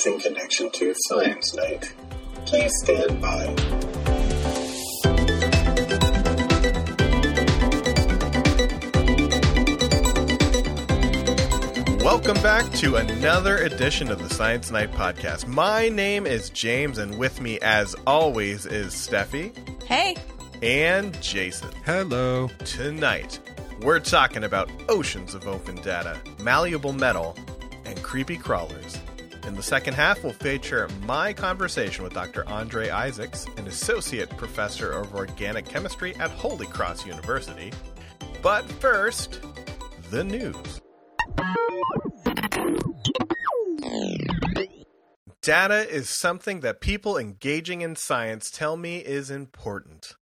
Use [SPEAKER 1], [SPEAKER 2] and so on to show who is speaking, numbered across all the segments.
[SPEAKER 1] Topics in connection to Science Night. Please stand by.
[SPEAKER 2] Welcome back to another edition of the Science Night podcast. My name is James, and with me, as always, is Steffi
[SPEAKER 3] Hey,
[SPEAKER 2] and Jason.
[SPEAKER 4] Hello.
[SPEAKER 2] Tonight, we're talking about oceans of open data, malleable metal, and creepy crawlers. In the second half, we'll feature my conversation with Dr. Andre Isaacs, an associate professor of organic chemistry at Holy Cross University. But first, the news. Data is something that people engaging in science tell me is important.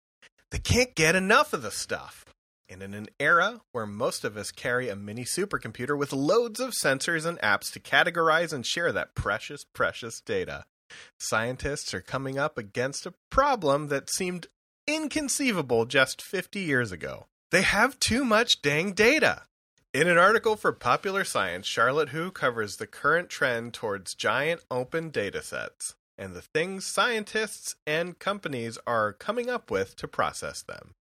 [SPEAKER 2] They can't get enough of the stuff. And in an era where most of us carry a mini supercomputer with loads of sensors and apps to categorize and share that precious, precious data, scientists are coming up against a problem that seemed inconceivable just 50 years ago. They have too much dang data. In an article for Popular Science, Charlotte Hu covers the current trend towards giant open data sets and the things scientists and companies are coming up with to process them.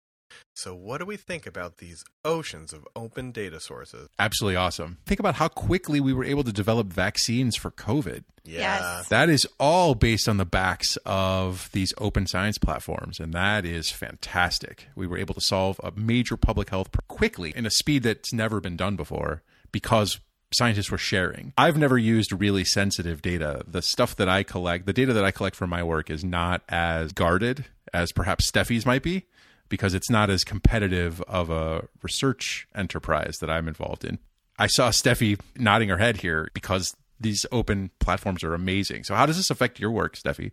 [SPEAKER 2] So, what do we think about these oceans of open data sources?
[SPEAKER 4] Absolutely awesome. Think about how quickly we were able to develop vaccines for COVID.
[SPEAKER 2] Yeah.
[SPEAKER 3] Yes.
[SPEAKER 4] That is all based on the backs of these open science platforms, and that is fantastic. We were able to solve a major public health pr- quickly in a speed that's never been done before because scientists were sharing. I've never used really sensitive data. The stuff that I collect, the data that I collect for my work is not as guarded as perhaps Steffi's might be because it's not as competitive of a research enterprise that I'm involved in. I saw Steffi nodding her head here because these open platforms are amazing. So how does this affect your work, Steffi?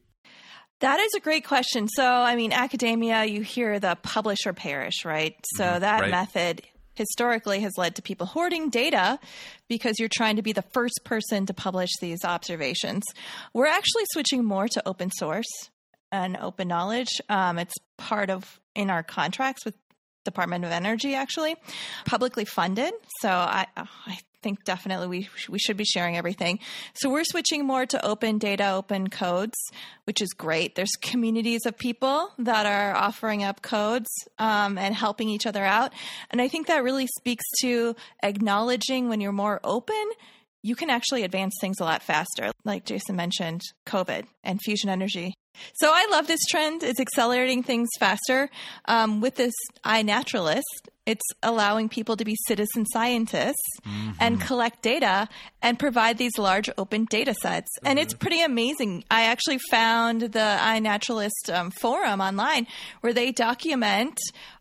[SPEAKER 3] that is a great question. So, I mean, academia, you hear the publish or perish, right? So, mm-hmm. that
[SPEAKER 4] right.
[SPEAKER 3] method historically has led to people hoarding data because you're trying to be the first person to publish these observations. We're actually switching more to open source and open knowledge. Um, it's part of in our contracts with Department of Energy, actually, publicly funded. So I, I think definitely we we should be sharing everything. So we're switching more to open data, open codes, which is great. There's communities of people that are offering up codes um, and helping each other out, and I think that really speaks to acknowledging when you're more open. You can actually advance things a lot faster. Like Jason mentioned, COVID and fusion energy so I love this trend. It's accelerating things faster. Um, with this iNaturalist, it's allowing people to be citizen scientists and collect data and provide these large open data sets. And it's pretty amazing. I actually found the iNaturalist um, forum online where they document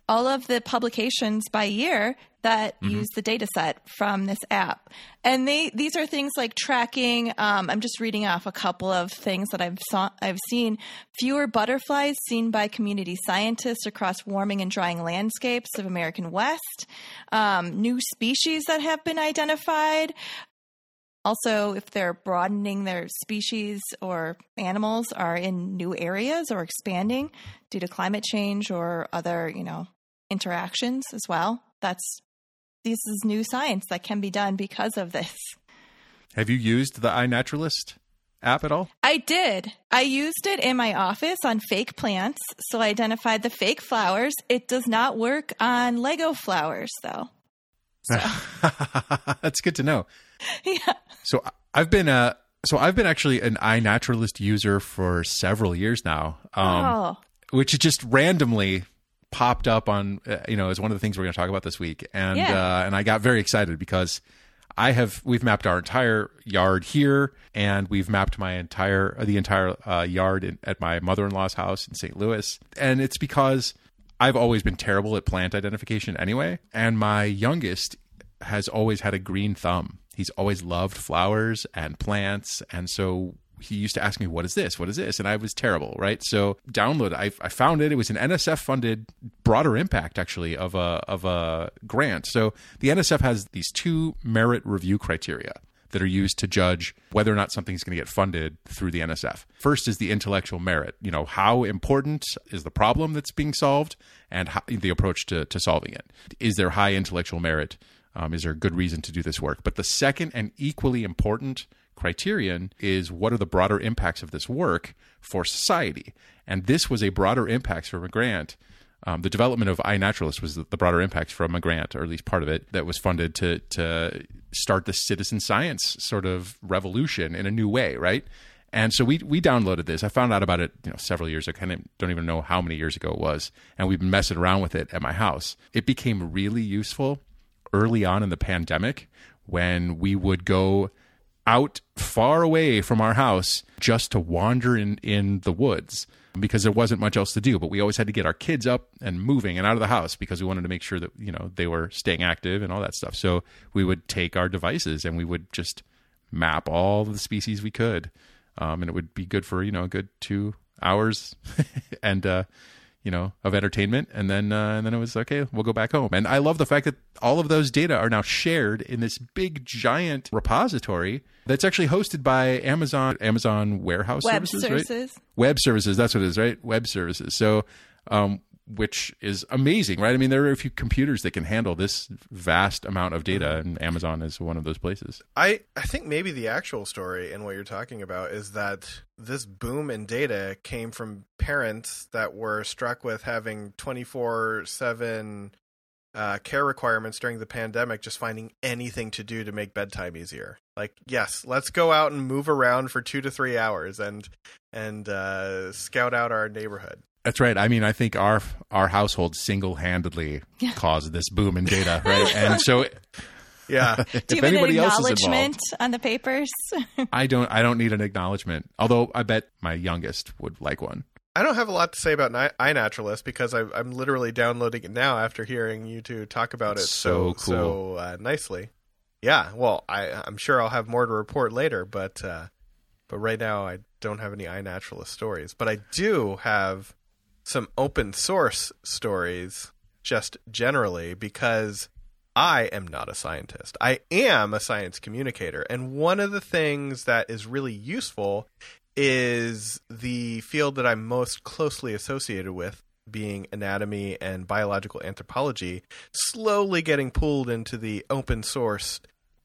[SPEAKER 3] all of the publications by year that use the data set from this app. And they these are things like tracking. Um, I'm just reading off a couple of things that I've saw, I've seen. Fewer butterflies seen by community scientists across warming and drying landscapes of American West. Um, new species that have been identified. Also, if they're broadening their species or animals are in new areas or expanding due to climate change or other, you know, interactions as well. That's this is new science that can be done because of this.
[SPEAKER 4] Have you used the iNaturalist app at all?
[SPEAKER 3] I did. I used it in my office on fake plants, so I identified the fake flowers. It does not work on Lego flowers, though.
[SPEAKER 4] That's good to know.
[SPEAKER 3] yeah.
[SPEAKER 4] So I've been uh so I've been actually an iNaturalist user for several years now. Um,
[SPEAKER 3] oh,
[SPEAKER 4] which just randomly popped up on uh, you know as one of the things we're going to talk about this week and
[SPEAKER 3] Yeah.
[SPEAKER 4] uh, and I got very excited because I have we've mapped our entire yard here and we've mapped my entire the entire uh, yard in, at my mother-in-law's house in St. Louis and it's because I've always been terrible at plant identification anyway and my youngest has always had a green thumb he's always loved flowers and plants and so he used to ask me, "What is this? What is this?" And I was terrible, right? So download. I, I found it. It was an NSF funded broader impact actually of a of a grant. So the NSF has these two merit review criteria that are used to judge whether or not something's going to get funded through the NSF. First is the intellectual merit. You know, how important is the problem that's being solved, and how, the approach to to solving it. Is there high intellectual merit? Um, is there a good reason to do this work? But the second and equally important criterion is what are the broader impacts of this work for society? And this was a broader impact from a grant. Um, the development of iNaturalist was the, the broader impacts from a grant, or at least part of it, that was funded to to start the citizen science sort of revolution in a new way, right? And so we we downloaded this. I found out about it, you know, several years ago. I kind of don't even know how many years ago it was, and we've been messing around with it at my house. It became really useful early on in the pandemic when we would go out far away from our house just to wander in in the woods because there wasn't much else to do. But we always had to get our kids up and moving and out of the house because we wanted to make sure that you know they were staying active and all that stuff. So we would take our devices and we would just map all the species we could um, and it would be good for you know a good two hours. And uh you know, of entertainment, and then uh, and then it was okay. We'll go back home, and I love the fact that all of those data are now shared in this big giant repository that's actually hosted by Amazon Amazon Warehouse
[SPEAKER 3] Web
[SPEAKER 4] Services,
[SPEAKER 3] services.
[SPEAKER 4] right? Web services. That's what it is, right? Web services. So, um, which is amazing, right? I mean, there are a few computers that can handle this vast amount of data, and Amazon is one of those places.
[SPEAKER 2] I, I think maybe the actual story and what you're talking about is that this boom in data came from parents that were struck with having 24 7 uh, care requirements during the pandemic, just finding anything to do to make bedtime easier. Like, yes, let's go out and move around for two to three hours and and uh, scout out our neighborhood.
[SPEAKER 4] That's right. I mean, I think our our household single handedly
[SPEAKER 3] Yeah.
[SPEAKER 4] caused this boom in data, right? And so,
[SPEAKER 2] Yeah.
[SPEAKER 3] Do
[SPEAKER 4] if
[SPEAKER 3] you have an
[SPEAKER 4] anybody else is
[SPEAKER 3] acknowledgement
[SPEAKER 4] involved,
[SPEAKER 3] on the papers?
[SPEAKER 4] I don't. I don't need an acknowledgement. Although I bet my youngest would like one.
[SPEAKER 2] I don't have a lot to say about Ni- iNaturalist because I, I'm literally downloading it now after hearing you two talk about it
[SPEAKER 4] That's
[SPEAKER 2] so
[SPEAKER 4] so
[SPEAKER 2] so,
[SPEAKER 4] cool.
[SPEAKER 2] uh, nicely. Yeah, well, I, I'm sure I'll have more to report later, but uh, but right now I don't have any iNaturalist stories. But I do have some open source stories, just generally because I am not a scientist. I am a science communicator, and one of the things that is really useful is the field that I'm most closely associated with, being anatomy and biological anthropology, slowly getting pulled into the open source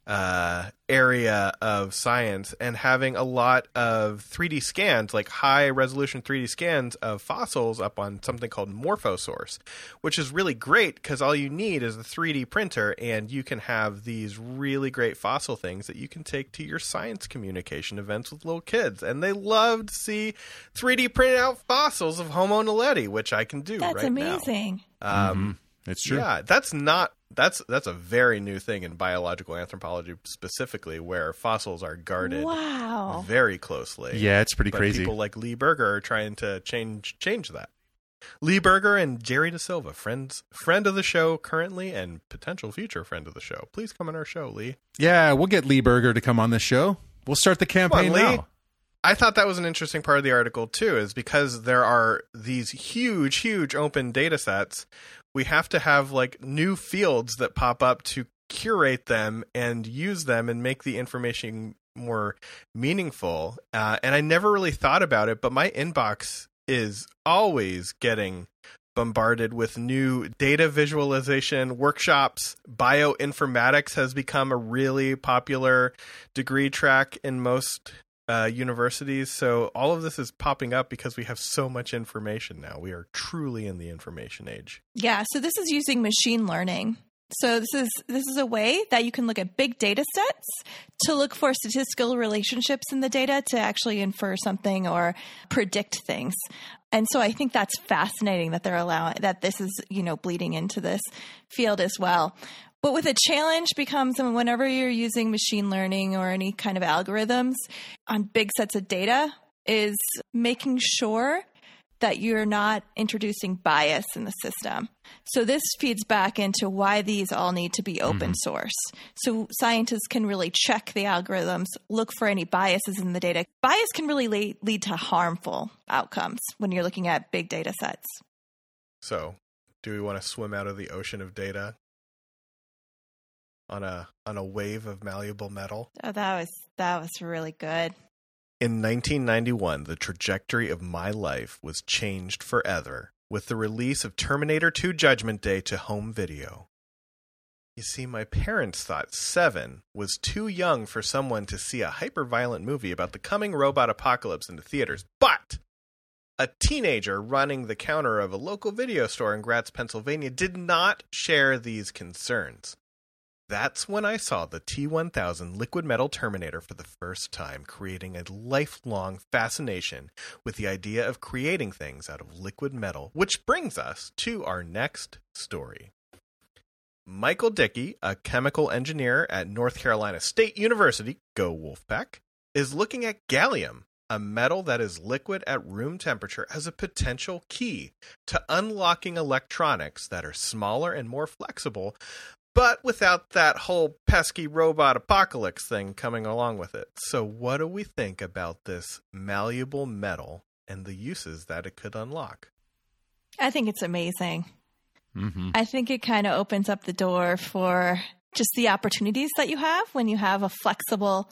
[SPEAKER 2] uh, area of science and having a lot of 3D scans, like high resolution 3D scans of fossils up on something called Morphosource, which is really great because all you need is a 3D printer and you can have these really great fossil things that you can take to your science communication events with little kids. And they love to see 3D printed out fossils of Homo naledi, which I can do
[SPEAKER 3] That's
[SPEAKER 2] right now.
[SPEAKER 3] amazing.
[SPEAKER 2] Um,
[SPEAKER 4] It's true.
[SPEAKER 2] yeah, that's not that's that's a very new thing in biological anthropology specifically, where fossils are guarded
[SPEAKER 3] Wow.
[SPEAKER 2] very closely.
[SPEAKER 4] Yeah, it's pretty
[SPEAKER 2] but
[SPEAKER 4] crazy.
[SPEAKER 2] people like Lee Berger are trying to change change that. Lee Berger and Jerry De Silva, friends friend of the show currently and potential future friend of the show. Please come on our show, Lee.
[SPEAKER 4] yeah, we'll get Lee Berger to come on this show. We'll start the campaign
[SPEAKER 2] Lee.
[SPEAKER 4] now.
[SPEAKER 2] I thought that was an interesting part of the article too, is because there are these huge, huge open data sets, we have to have like new fields that pop up to curate them and use them and make the information more meaningful. Uh, and I never really thought about it, but my inbox is always getting bombarded with new data visualization workshops. Bioinformatics has become a really popular degree track in most uh, universities. So all of this is popping up because we have so much information now. We are truly in the information age.
[SPEAKER 3] Yeah, so this is using machine learning. So this is this is a way that you can look at big data sets to look for statistical relationships in the data to actually infer something or predict things. And so I think that's fascinating that they're allowing that this is, you know, bleeding into this field as well. But with a challenge becomes whenever you're using machine learning or any kind of algorithms on big sets of data is making sure that you're not introducing bias in the system. So this feeds back into why these all need to be open mm-hmm. source. So scientists can really check the algorithms, look for any biases in the data. Bias can really lead, lead to harmful outcomes when you're looking at big data sets.
[SPEAKER 2] So, do we want to swim out of the ocean of data on a on a wave of malleable metal?
[SPEAKER 3] Oh, that was that was really good.
[SPEAKER 2] In 1991, the trajectory of my life was changed forever with the release of Terminator 2 Judgment Day to home video. You see, my parents thought seven was too young for someone to see a hyper-violent movie about the coming robot apocalypse in the theaters. But a teenager running the counter of a local video store in Gratz, Pennsylvania did not share these concerns. That's when I saw the T1000 liquid metal Terminator for the first time, creating a lifelong fascination with the idea of creating things out of liquid metal, which brings us to our next story. Michael Dickey, a chemical engineer at North Carolina State University, go Wolfpack, is looking at gallium, a metal that is liquid at room temperature, as a potential key to unlocking electronics that are smaller and more flexible, but without that whole pesky robot apocalypse thing coming along with it. So, what do we think about this malleable metal and the uses that it could unlock?
[SPEAKER 3] I think it's amazing.
[SPEAKER 4] Mm-hmm.
[SPEAKER 3] I think it kind of opens up the door for just the opportunities that you have when you have a flexible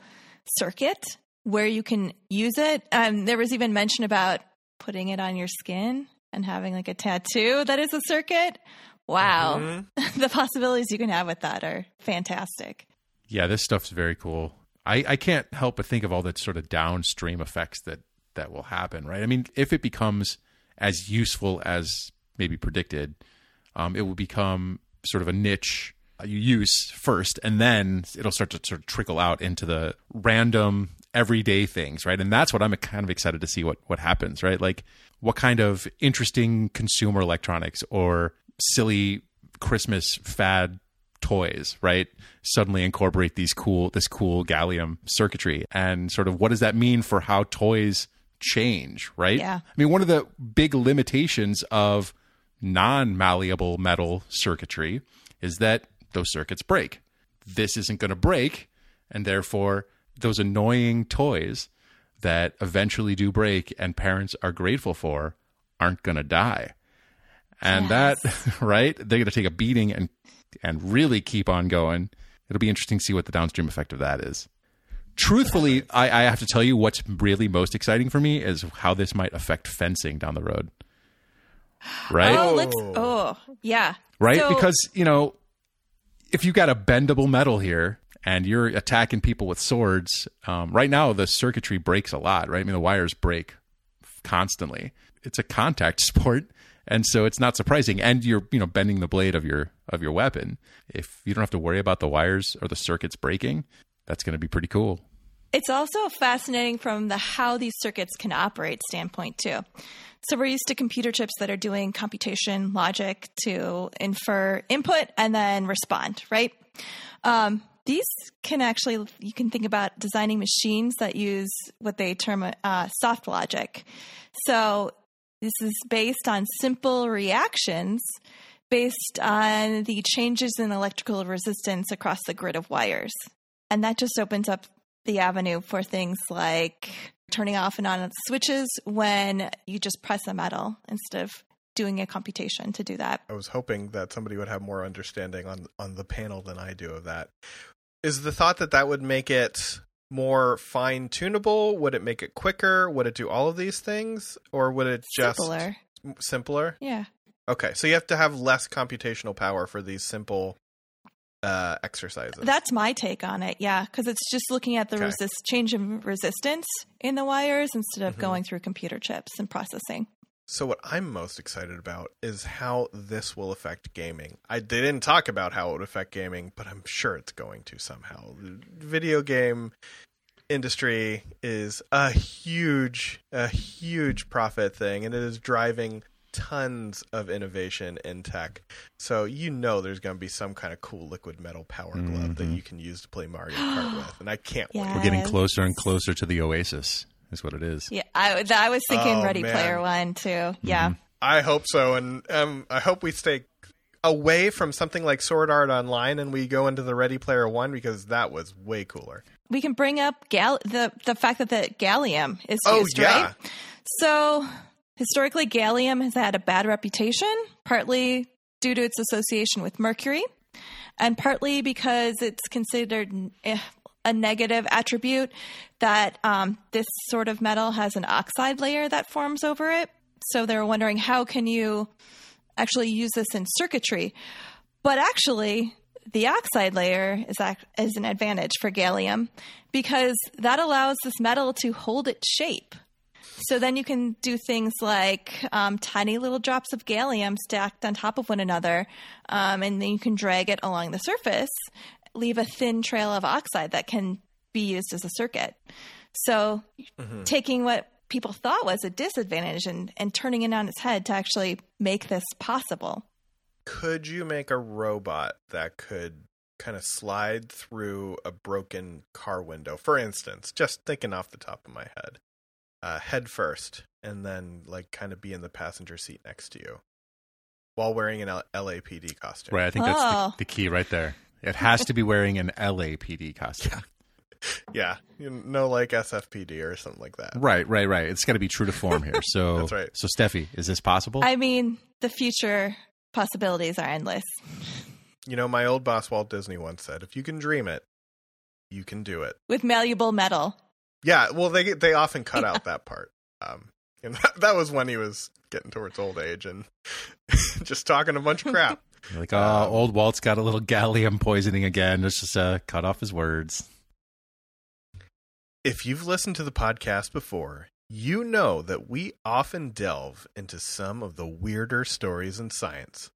[SPEAKER 3] circuit where you can use it. Um, there was even mention about putting it on your skin and having like a tattoo that is a circuit. Wow.
[SPEAKER 2] Mhm.
[SPEAKER 3] the possibilities you can have with that are fantastic.
[SPEAKER 4] Yeah, this stuff's very cool. I, I can't help but think of all the sort of downstream effects that that will happen, right? I mean, if it becomes as useful as maybe predicted, um, it will become sort of a niche you use first, and then it'll start to sort of trickle out into the random everyday things, right? And that's what I'm kind of excited to see what what happens, right? Like what kind of interesting consumer electronics or silly Christmas fad toys, right? Suddenly incorporate these cool this cool gallium circuitry and sort of what does that mean for how toys change, right?
[SPEAKER 3] Yeah.
[SPEAKER 4] I mean, one of the big limitations of non-malleable metal circuitry is that those circuits break. This isn't going to break, and therefore those annoying toys that eventually do break and parents are grateful for aren't going to die. And
[SPEAKER 3] Yes.
[SPEAKER 4] that, right? They're going to take a beating and and really keep on going. It'll be interesting to see what the downstream effect of that is. Truthfully, I, I have to tell you what's really most exciting for me is how this might affect fencing down the road. Right?
[SPEAKER 3] Oh, let's. Oh, yeah.
[SPEAKER 4] right?
[SPEAKER 3] So-
[SPEAKER 4] because you know, if you got a bendable metal here and you're attacking people with swords, um, right now the circuitry breaks a lot, right? I mean, the wires break constantly. It's a contact sport, and so it's not surprising. And you're you know bending the blade of your of your weapon. If you don't have to worry about the wires or the circuits breaking, that's going to be pretty cool.
[SPEAKER 3] It's also fascinating from the how these circuits can operate standpoint too. So we're used to computer chips that are doing computation logic to infer input and then respond, right? Um, these can actually you can think about designing machines that use what they term uh, soft logic. So this is based on simple reactions based on the changes in electrical resistance across the grid of wires. And that just opens up the avenue for things like turning off and on switches when you just press a metal instead of doing a computation to do that.
[SPEAKER 2] I was hoping that somebody would have more understanding on on the panel than I do of that. Is the thought that that would make it more fine tunable? Would it make it quicker? Would it do all of these things, or would it just
[SPEAKER 3] Simpler.
[SPEAKER 2] simpler?
[SPEAKER 3] Yeah.
[SPEAKER 2] Okay, so you have to have less computational power for these simple uh, exercises.
[SPEAKER 3] That's my take on it. Yeah, because it's just looking at the
[SPEAKER 2] Okay.
[SPEAKER 3] resist change in resistance in the wires instead of
[SPEAKER 2] Mhm.
[SPEAKER 3] going through computer chips and processing.
[SPEAKER 2] So what I'm most excited about is how this will affect gaming. I they didn't talk about how it would affect gaming, but I'm sure it's going to somehow. The video game industry is a huge a huge profit thing and it is driving tons of innovation in tech. So you know there's going to be some kind of cool liquid metal power glove that
[SPEAKER 4] Mhm.
[SPEAKER 2] you can use to play Mario Kart with and I can't wait.
[SPEAKER 4] We're getting closer and closer to the Oasis, is what it is.
[SPEAKER 3] Yeah, I, I was thinking
[SPEAKER 2] Oh,
[SPEAKER 3] Ready
[SPEAKER 2] man.
[SPEAKER 3] Player One too. Yeah,
[SPEAKER 2] I hope so, and um, I hope we stay away from something like Sword Art Online, and we go into the Ready Player One because that was way cooler.
[SPEAKER 3] we can bring up gal- the the fact that the gallium is
[SPEAKER 2] Oh,
[SPEAKER 3] used,
[SPEAKER 2] yeah.
[SPEAKER 3] right? So historically, gallium has had a bad reputation, partly due to its association with mercury, and partly because it's considered eh, a negative attribute that um, this sort of metal has an oxide layer that forms over it. So they're wondering how can you actually use this in circuitry, but actually the oxide layer is, is an advantage for gallium because that allows this metal to hold its shape. So then you can do things like um, tiny little drops of gallium stacked on top of one another, um, and then you can drag it along the surface, leave a thin trail of oxide that can be used as a circuit. So taking what people thought was a disadvantage and, and turning it on its head to actually make this possible.
[SPEAKER 2] Could you make a robot that could kind of slide through a broken car window, for instance? Just thinking off the top of my head, uh, head first, and then like kind of be in the passenger seat next to you while wearing an L- LAPD costume.
[SPEAKER 4] Right. I think that's
[SPEAKER 3] Oh.
[SPEAKER 4] the, the key right there. It has to be wearing an LAPD costume.
[SPEAKER 2] Yeah, you know, like SFPD or something like that.
[SPEAKER 4] Right, right, right. It's got to be true to form here. So,
[SPEAKER 2] That's right.
[SPEAKER 4] So, Steffi, is this possible?
[SPEAKER 3] I mean, the future possibilities are endless.
[SPEAKER 2] You know, my old boss Walt Disney once said, "If you can dream it, you can do it."
[SPEAKER 3] With malleable metal.
[SPEAKER 2] Yeah, well, they they often cut out that part. Um, and that, that was when he was getting towards old age and just talking a bunch of crap.
[SPEAKER 4] You're like, oh, old Walt's got a little gallium poisoning again. Let's just uh, cut off his words.
[SPEAKER 2] if you've listened to the podcast before, you know that we often delve into some of the weirder stories in science.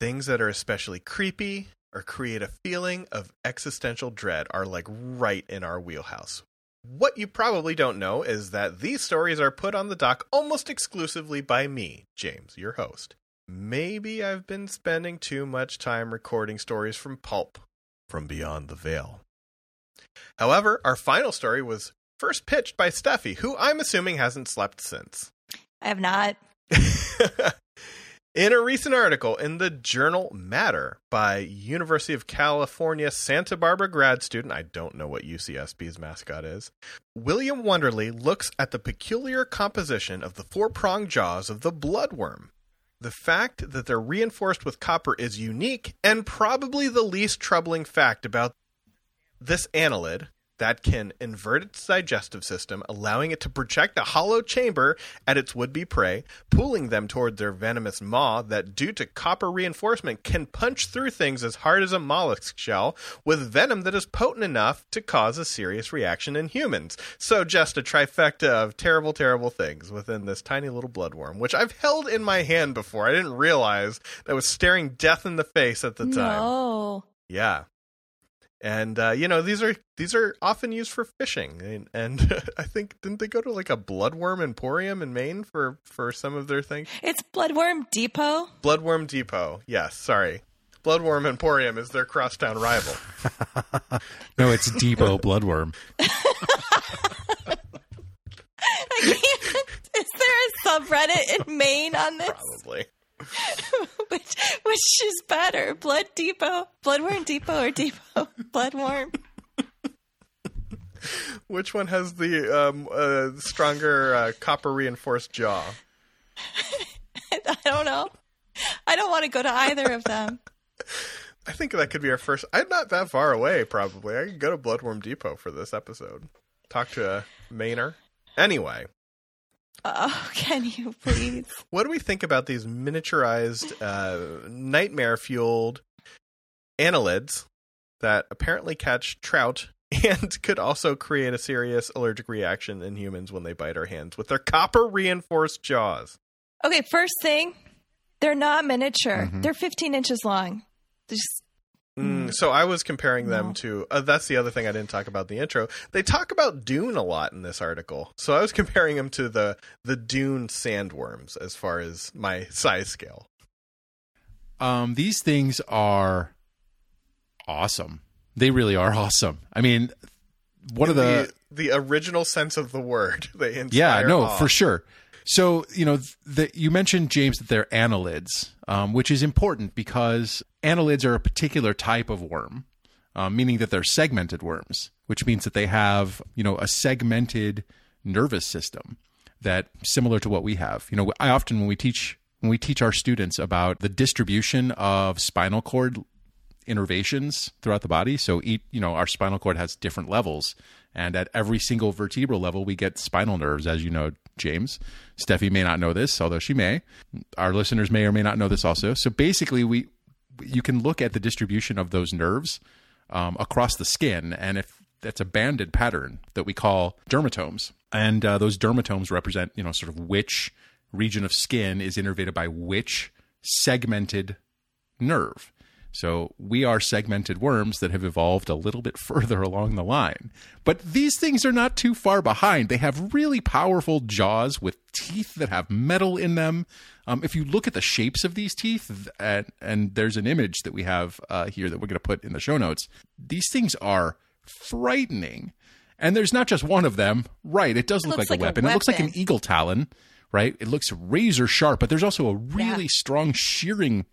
[SPEAKER 2] Things that are especially creepy or create a feeling of existential dread are like right in our wheelhouse. What you probably don't know is that these stories are put on the dock almost exclusively by me, James, your host. Maybe I've been spending too much time recording stories from pulp from beyond the veil. However, our final story was first pitched by Steffi, who I'm assuming hasn't slept since.
[SPEAKER 3] I have not.
[SPEAKER 2] in a recent article in the journal Matter by University of California Santa Barbara grad student, I don't know what UCSB's mascot is, William Wonderly looks at the peculiar composition of the four-pronged jaws of the bloodworm. The fact that they're reinforced with copper is unique and probably the least troubling fact about this annelid that can invert its digestive system, allowing it to project a hollow chamber at its would be prey, pulling them toward their venomous maw that, due to copper reinforcement, can punch through things as hard as a mollusk shell with venom that is potent enough to cause a serious reaction in humans. So, just a trifecta of terrible, terrible things within this tiny little bloodworm, which I've held in my hand before. I didn't realize that I was staring death in the face at the time.
[SPEAKER 3] No.
[SPEAKER 2] Yeah. And uh, you know these are these are often used for fishing, and, and I think didn't they go to like a bloodworm emporium in Maine for for some of their things?
[SPEAKER 3] It's Bloodworm Depot.
[SPEAKER 2] Bloodworm Depot, yes. Sorry, Bloodworm Emporium is their crosstown rival.
[SPEAKER 4] No, it's Depot Bloodworm.
[SPEAKER 3] Is there a subreddit in Maine on this?
[SPEAKER 2] Probably.
[SPEAKER 3] which is better, Blood Depot, Bloodworm Depot, or Depot Bloodworm?
[SPEAKER 2] Which one has the um, uh, stronger uh, copper reinforced jaw?
[SPEAKER 3] I don't know. I don't want to go to either of them.
[SPEAKER 2] I think that could be our first. I'm not that far away. Probably I could go to Bloodworm Depot for this episode. Talk to a Mainer. Anyway,
[SPEAKER 3] Oh, can you please?
[SPEAKER 2] what do we think about these miniaturized, uh, nightmare fueled annelids that apparently catch trout and could also create a serious allergic reaction in humans when they bite our hands with their copper reinforced jaws?
[SPEAKER 3] Okay, first thing, they're not miniature.
[SPEAKER 2] Mm-hmm.
[SPEAKER 3] They're 15 inches long. They're just
[SPEAKER 2] Mm, so I was comparing them to. Uh, that's the other thing I didn't talk about in the intro. They talk about Dune a lot in this article, so I was comparing them to the the Dune sandworms as far as my size scale.
[SPEAKER 4] Um, these things are awesome. They really are awesome. I mean, one of the
[SPEAKER 2] the original sense of the word. They
[SPEAKER 4] yeah, no,
[SPEAKER 2] awe.
[SPEAKER 4] for sure. So you know, the, you mentioned James that they're annelids, um, which is important because annelids are a particular type of worm, um, meaning that they're segmented worms, which means that they have you know a segmented nervous system that similar to what we have. You know, I often when we teach when we teach our students about the distribution of spinal cord innervations throughout the body. So eat, you know, our spinal cord has different levels, and at every single vertebral level, we get spinal nerves, as you know, James. Steffi may not know this, although she may. Our listeners may or may not know this also. So basically, we you can look at the distribution of those nerves um, across the skin, and if that's a banded pattern that we call dermatomes, and uh, those dermatomes represent you know sort of which region of skin is innervated by which segmented nerve. So we are segmented worms that have evolved a little bit further along the line. But these things are not too far behind. They have really powerful jaws with teeth that have metal in them. Um, if you look at the shapes of these teeth, and, and there's an image that we have uh, here that we're going to put in the show notes, these things are frightening. And there's not just one of them. Right. It does
[SPEAKER 3] It
[SPEAKER 4] look like,
[SPEAKER 3] looks
[SPEAKER 4] a,
[SPEAKER 3] like a
[SPEAKER 4] weapon. It looks like an eagle talon, right? It looks razor sharp, but there's also a really
[SPEAKER 3] Yeah.
[SPEAKER 4] strong shearing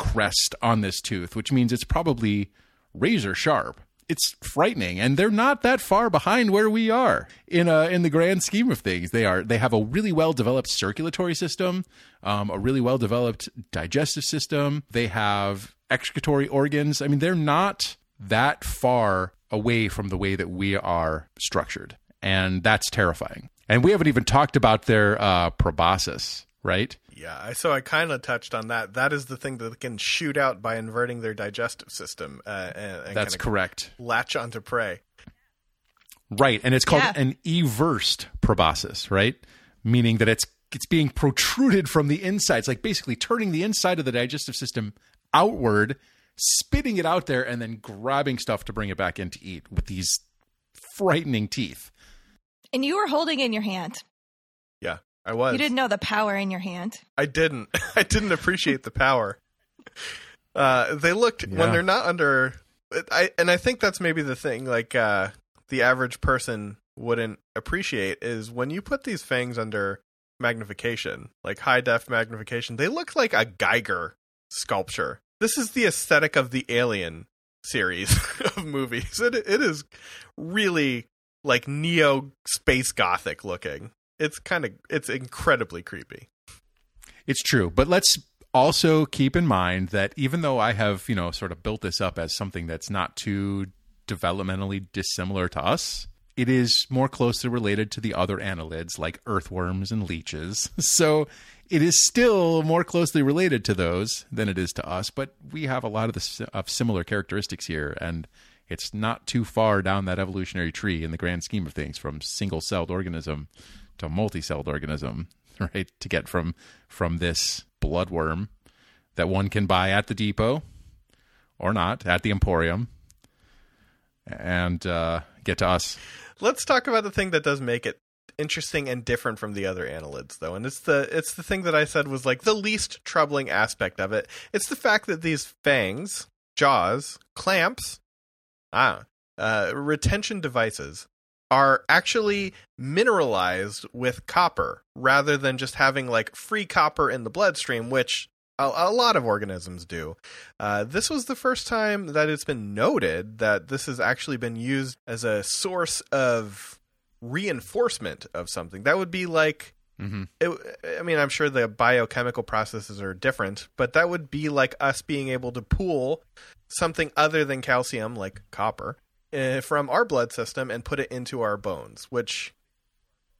[SPEAKER 4] crest on this tooth, which means it's probably razor sharp. It's frightening, and they're not that far behind where we are in a, in the grand scheme of things. They are they have a really well developed circulatory system, um, a really well developed digestive system. They have excretory organs. I mean, they're not that far away from the way that we are structured, and that's terrifying. And we haven't even talked about their uh, proboscis, right?
[SPEAKER 2] Yeah, I- so I kind of touched on that. That is the thing that they can shoot out by inverting their digestive system uh, and, and
[SPEAKER 4] That's correct.
[SPEAKER 2] latch onto prey.
[SPEAKER 4] Right, and it's called
[SPEAKER 3] Yeah.
[SPEAKER 4] an eversed proboscis, right? Meaning that it's it's being protruded from the inside. It's like basically turning the inside of the digestive system outward, spitting it out there, and then grabbing stuff to bring it back in to eat with these frightening teeth.
[SPEAKER 3] And you were holding in your hand.
[SPEAKER 2] Yeah, I was.
[SPEAKER 3] You didn't know the power in your hand.
[SPEAKER 2] I didn't. I didn't appreciate the power. Uh, they looked when they're not under. I and I think that's maybe the thing. Like uh, the average person wouldn't appreciate is when you put these fangs under magnification, like high def magnification. They look like a Giger sculpture. This is the aesthetic of the Alien series of movies. It it is really like neo space gothic looking. It's kind of it's incredibly creepy.
[SPEAKER 4] It's true, but let's also keep in mind that even though I have, you know, sort of built this up as something that's not too developmentally dissimilar to us, it is more closely related to the other annelids like earthworms and leeches. So it is still more closely related to those than it is to us, but we have a lot of the of similar characteristics here and it's not too far down that evolutionary tree in the grand scheme of things from single-celled organism to multi-celled organism, right? To get from from this bloodworm that one can buy at the depot or not at the emporium and uh, get to us.
[SPEAKER 2] Let's talk about the thing that does make it interesting and different from the other annelids though. And it's the it's the thing that I said was like the least troubling aspect of it. It's the fact that these fangs, jaws, clamps, ah, uh, retention devices are actually mineralized with copper rather than just having like free copper in the bloodstream, which a, a lot of organisms do. Uh, this was the first time that it's been noted that this has actually been used as a source of reinforcement of something. That would be like
[SPEAKER 4] Mm-hmm.
[SPEAKER 2] it, I mean, I'm sure the biochemical processes are different, but that would be like us being able to pool something other than calcium, like copper, uh, from our blood system and put it into our bones. Which,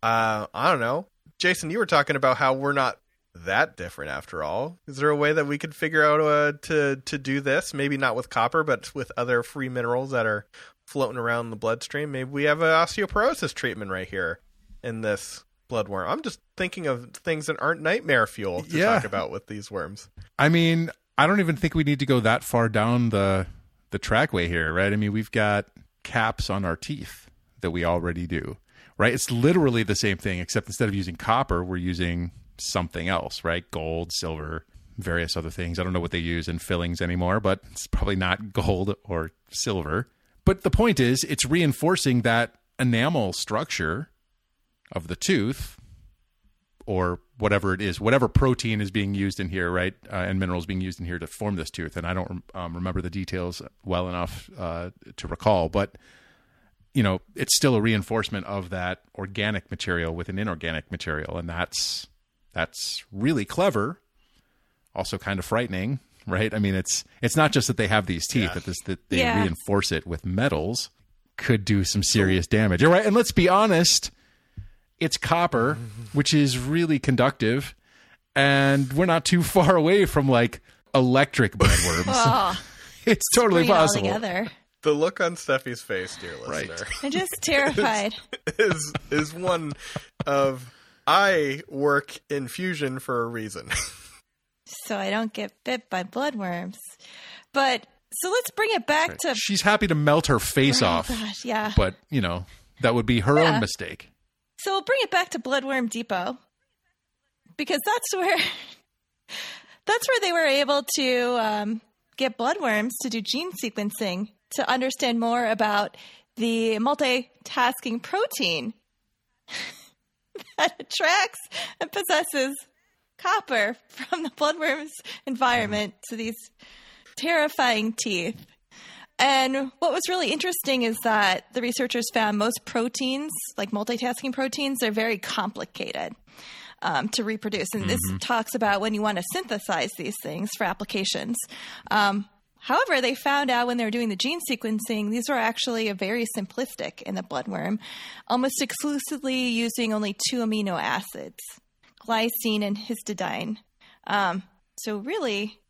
[SPEAKER 2] uh, I don't know. Jason, you were talking about how we're not that different after all. Is there a way that we could figure out uh, to to do this? Maybe not with copper, but with other free minerals that are floating around in the bloodstream. Maybe we have an osteoporosis treatment right here in this bloodworm. I'm just thinking of things that aren't nightmare fuel to
[SPEAKER 4] Yeah.
[SPEAKER 2] talk about with these worms.
[SPEAKER 4] I mean, I don't even think we need to go that far down the the trackway here, right? I mean, we've got caps on our teeth that we already do, right? It's literally the same thing, except instead of using copper, we're using something else, right? Gold, silver, various other things. I don't know what they use in fillings anymore, but it's probably not gold or silver. But the point is, it's reinforcing that enamel structure of the tooth or whatever it is, whatever protein is being used in here, right, uh, and minerals being used in here to form this tooth. And I don't um, remember the details well enough uh, to recall, but you know, it's still a reinforcement of that organic material with an inorganic material, and that's that's really clever. Also, kind of frightening, right? I mean, it's it's not just that they have these teeth;
[SPEAKER 2] Yeah.
[SPEAKER 4] that this that they
[SPEAKER 3] Yeah.
[SPEAKER 4] reinforce it with metals could do some serious damage. All right, and let's be honest it's copper, which is really conductive, and we're not too far away from like electric bloodworms.
[SPEAKER 3] Oh,
[SPEAKER 4] it's totally
[SPEAKER 3] bring it
[SPEAKER 4] possible.
[SPEAKER 3] together.
[SPEAKER 2] The look on Steffi's face, dear
[SPEAKER 4] Right.
[SPEAKER 2] listener,
[SPEAKER 3] I'm just terrified.
[SPEAKER 2] is is one of I work in fusion for a reason.
[SPEAKER 3] so I don't get bit by bloodworms. But so let's bring it back to
[SPEAKER 4] She's happy to melt her face
[SPEAKER 3] Oh,
[SPEAKER 4] off,
[SPEAKER 3] gosh, yeah.
[SPEAKER 4] but you know that would be her
[SPEAKER 3] Yeah.
[SPEAKER 4] own mistake.
[SPEAKER 3] So we'll bring it back to Bloodworm Depot because that's where that's where they were able to um, get bloodworms to do gene sequencing to understand more about the multitasking protein that attracts and possesses copper from the bloodworm's environment to these terrifying teeth. And what was really interesting is that the researchers found most proteins, like multitasking proteins, they're very complicated um, to reproduce. And this talks about when you want to synthesize these things for applications. Um, however, they found out when they were doing the gene sequencing, these were actually very simplistic in the bloodworm, almost exclusively using only two amino acids, glycine and histidine. Um, so, really,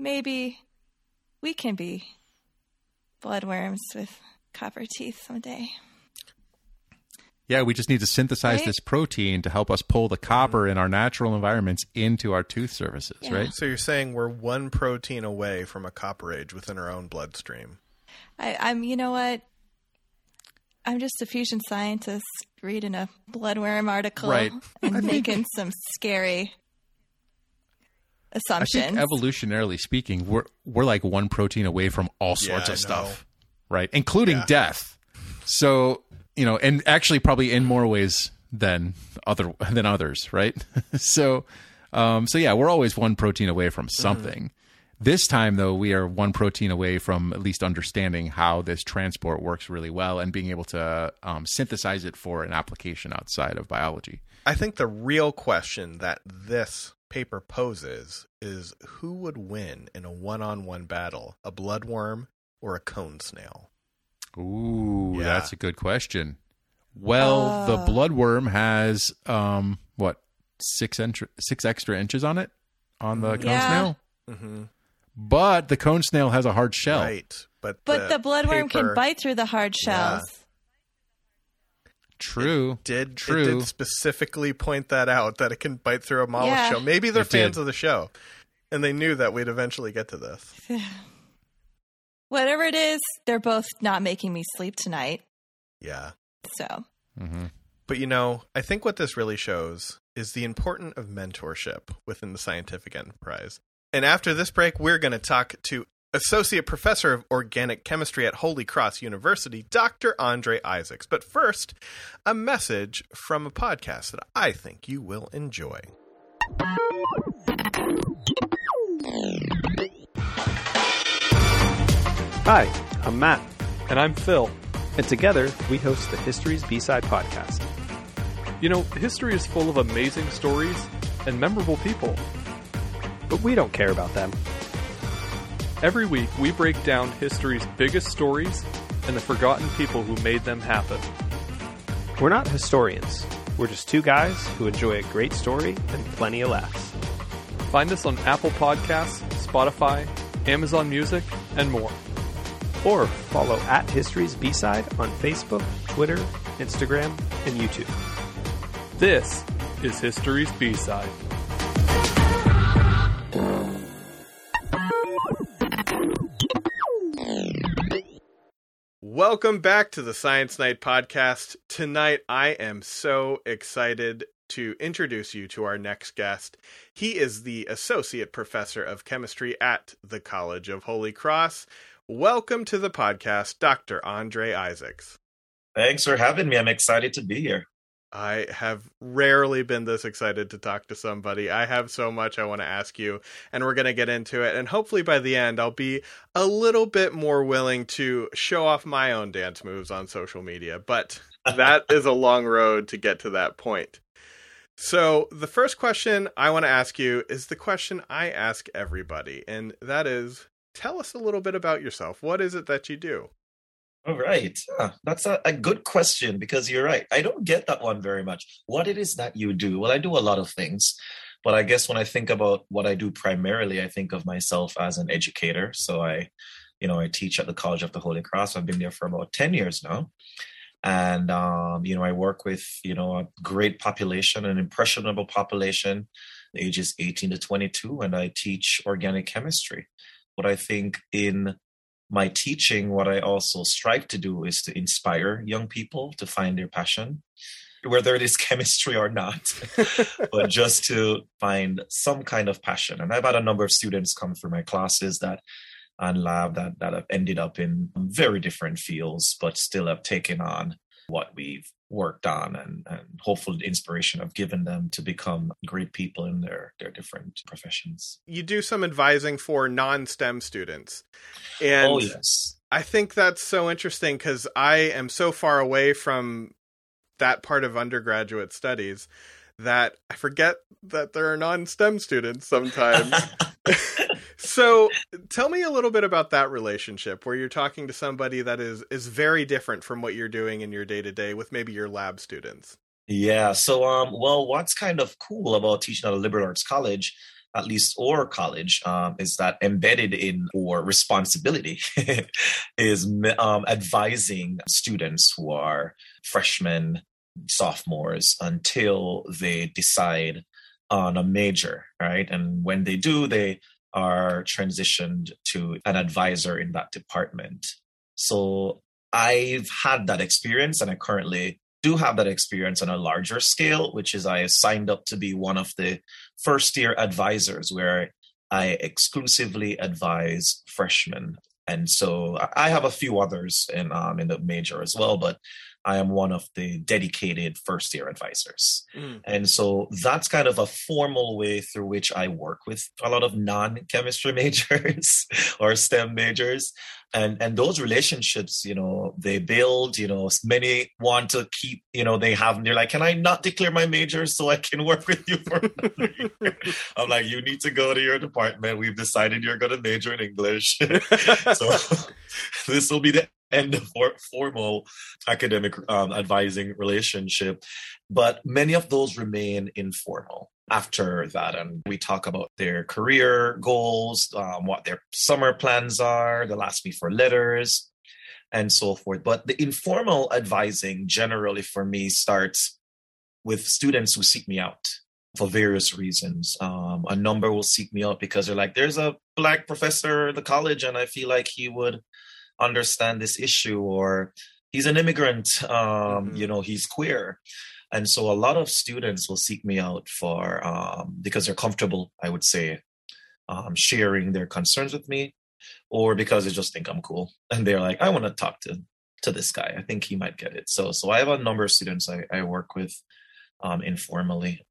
[SPEAKER 3] maybe we can be bloodworms with copper teeth someday.
[SPEAKER 4] Yeah, we just need to synthesize
[SPEAKER 3] Right?
[SPEAKER 4] this protein to help us pull the copper mm-hmm. in our natural environments into our tooth surfaces,
[SPEAKER 3] Yeah.
[SPEAKER 4] right?
[SPEAKER 2] so you're saying we're one protein away from a copper age within our own bloodstream.
[SPEAKER 3] I, I'm, you know what? I'm just a fusion scientist reading a bloodworm article
[SPEAKER 4] Right.
[SPEAKER 3] and making some scary
[SPEAKER 4] I
[SPEAKER 3] assumptions.
[SPEAKER 4] think evolutionarily speaking, we're we're like one protein away from all sorts
[SPEAKER 2] Yeah,
[SPEAKER 4] of
[SPEAKER 2] I
[SPEAKER 4] stuff, right? Including
[SPEAKER 2] Yeah.
[SPEAKER 4] death. So you know, and actually probably in more ways than other than others, right? so, um, so yeah, we're always one protein away from something. This time, though, we are one protein away from at least understanding how this transport works really well and being able to um, synthesize it for an application outside of biology.
[SPEAKER 2] I think the real question that this paper poses is who would win in a one-on-one battle, a bloodworm or a cone snail?
[SPEAKER 4] Ooh,
[SPEAKER 2] Yeah.
[SPEAKER 4] that's a good question. Well, the
[SPEAKER 3] Uh.
[SPEAKER 4] bloodworm has um what six entr- six extra inches on it on the cone
[SPEAKER 3] Yeah.
[SPEAKER 4] snail,
[SPEAKER 2] Mm-hmm.
[SPEAKER 4] but the cone snail has a hard shell.
[SPEAKER 2] Right, but
[SPEAKER 3] but the, bloodworm
[SPEAKER 2] paper
[SPEAKER 3] can bite through the hard
[SPEAKER 2] Yeah.
[SPEAKER 3] Shells.
[SPEAKER 4] True.
[SPEAKER 2] Did
[SPEAKER 4] True.
[SPEAKER 2] It did specifically point that out that it can bite through a mollusk
[SPEAKER 3] Yeah.
[SPEAKER 2] shell. Maybe they're
[SPEAKER 4] It
[SPEAKER 2] fans
[SPEAKER 4] did.
[SPEAKER 2] of the show, and they knew that we'd eventually get to this.
[SPEAKER 3] Whatever it is, they're both not making me sleep tonight.
[SPEAKER 2] Yeah.
[SPEAKER 3] So
[SPEAKER 4] Mm-hmm.
[SPEAKER 2] But you know, I think what this really shows is the importance of mentorship within the scientific enterprise. And after this break, we're going to talk to Associate Professor of Organic Chemistry at Holy Cross University, Dr. Andre Isaacs. But first, a message from a podcast that I think you will enjoy.
[SPEAKER 5] Hi, I'm Matt,
[SPEAKER 6] And I'm Phil.
[SPEAKER 5] and together we host the History's B-Side podcast.
[SPEAKER 6] You know, history is full of amazing stories and memorable people.
[SPEAKER 5] But we don't care about them.
[SPEAKER 6] Every week, we break down history's biggest stories and the forgotten people who made them happen.
[SPEAKER 5] We're not historians. We're just two guys who enjoy a great story and plenty of laughs.
[SPEAKER 6] Find us on Apple Podcasts, Spotify, Amazon Music, and more.
[SPEAKER 5] Or follow at History's B-Side on Facebook, Twitter, Instagram, and YouTube.
[SPEAKER 6] This is History's B-Side.
[SPEAKER 2] Welcome back to the Science Night podcast. Tonight, I am so excited to introduce you to our next guest. He is the Associate Professor of Chemistry at the College of Holy Cross. Welcome to the podcast, Dr. Andre Isaacs.
[SPEAKER 7] Thanks for having me. I'm excited to be here.
[SPEAKER 2] I have rarely been this excited to talk to somebody. I have so much I want to ask you, and we're going to get into it. And hopefully, by the end, I'll be a little bit more willing to show off my own dance moves on social media. But that is a long road to get to that point. So, the first question I want to ask you is the question I ask everybody, and that is tell us a little bit about yourself. What is it that you do?
[SPEAKER 7] All right. That's a, a good question because you're right. I don't get that one very much. What it is that you do? Well, I do a lot of things, But I guess when I think about what I do primarily, I think of myself as an educator. So I, you know, I teach at the College of the Holy Cross. I've been there for about 10 years now. And, um, you know, I work with, you know, a great population, an impressionable population, ages 18 to 22, and I teach organic chemistry. What I think in my teaching, what I also strive to do is to inspire young people to find their passion, whether it is chemistry or not, but just to find some kind of passion. And I've had a number of students come through my classes that and lab that, that have ended up in very different fields, but still have taken on what we've worked on and, and hopefully the inspiration I've given them to become great people in their, their different professions.
[SPEAKER 2] You do some advising for non STEM students. Oh, and
[SPEAKER 7] oh, yes.
[SPEAKER 2] I think that's so interesting because I am so far away from that part of undergraduate studies that I forget that there are non STEM students sometimes. so tell me a little bit about that relationship where you're talking to somebody that is is very different from what you're doing in your day to day with maybe your lab students.
[SPEAKER 7] Yeah. So um well what's kind of cool about teaching at a liberal arts college at least or college um, is that embedded in or responsibility is um, advising students who are freshmen sophomores until they decide on a major right and when they do they are transitioned to an advisor in that department. So I've had that experience and I currently do have that experience on a larger scale, which is I signed up to be one of the first year advisors where I exclusively advise freshmen. And so I have a few others in um, in the major as well, but I am one of the dedicated first year advisors. Mm. And so that's kind of a formal way through which I work with a lot of non chemistry majors or STEM majors. And, and those relationships, you know, they build, you know, many want to keep, you know, they have, they're like, can I not declare my major so I can work with you for I'm like, you need to go to your department. We've decided you're going to major in English. so this will be the of formal academic um, advising relationship. But many of those remain informal after that. And we talk about their career goals, um, what their summer plans are, they'll ask me for letters and so forth. But the informal advising generally for me starts with students who seek me out for various reasons. Um, a number will seek me out because they're like, there's a black professor at the college and I feel like he would understand this issue or he's an immigrant um, mm-hmm. you know he's queer and so a lot of students will seek me out for um, because they're comfortable i would say um, sharing their concerns with me or because they just think i'm cool and they're like i want to talk to to this guy i think he might get it so so i have a number of students i, I work with um, informally.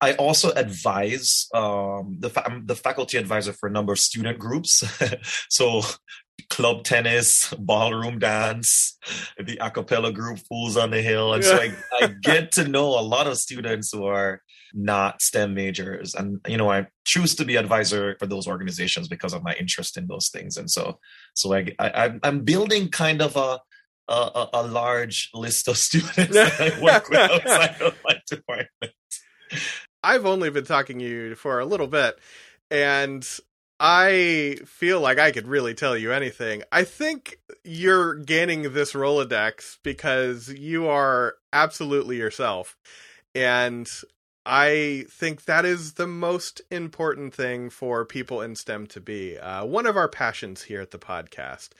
[SPEAKER 7] I also advise um, the fa- I'm the faculty advisor for a number of student groups. so club tennis, ballroom dance, the a cappella group Fools on the Hill. And so I, I get to know a lot of students who are not STEM majors. And, you know, I choose to be advisor for those organizations because of my interest in those things. And so, so I, I I'm building kind of a, a, a large list of students that I work with outside of my department.
[SPEAKER 2] I've only been talking to you for a little bit, and I feel like I could really tell you anything. I think you're gaining this Rolodex because you are absolutely yourself. And I think that is the most important thing for people in STEM to be. Uh, one of our passions here at the podcast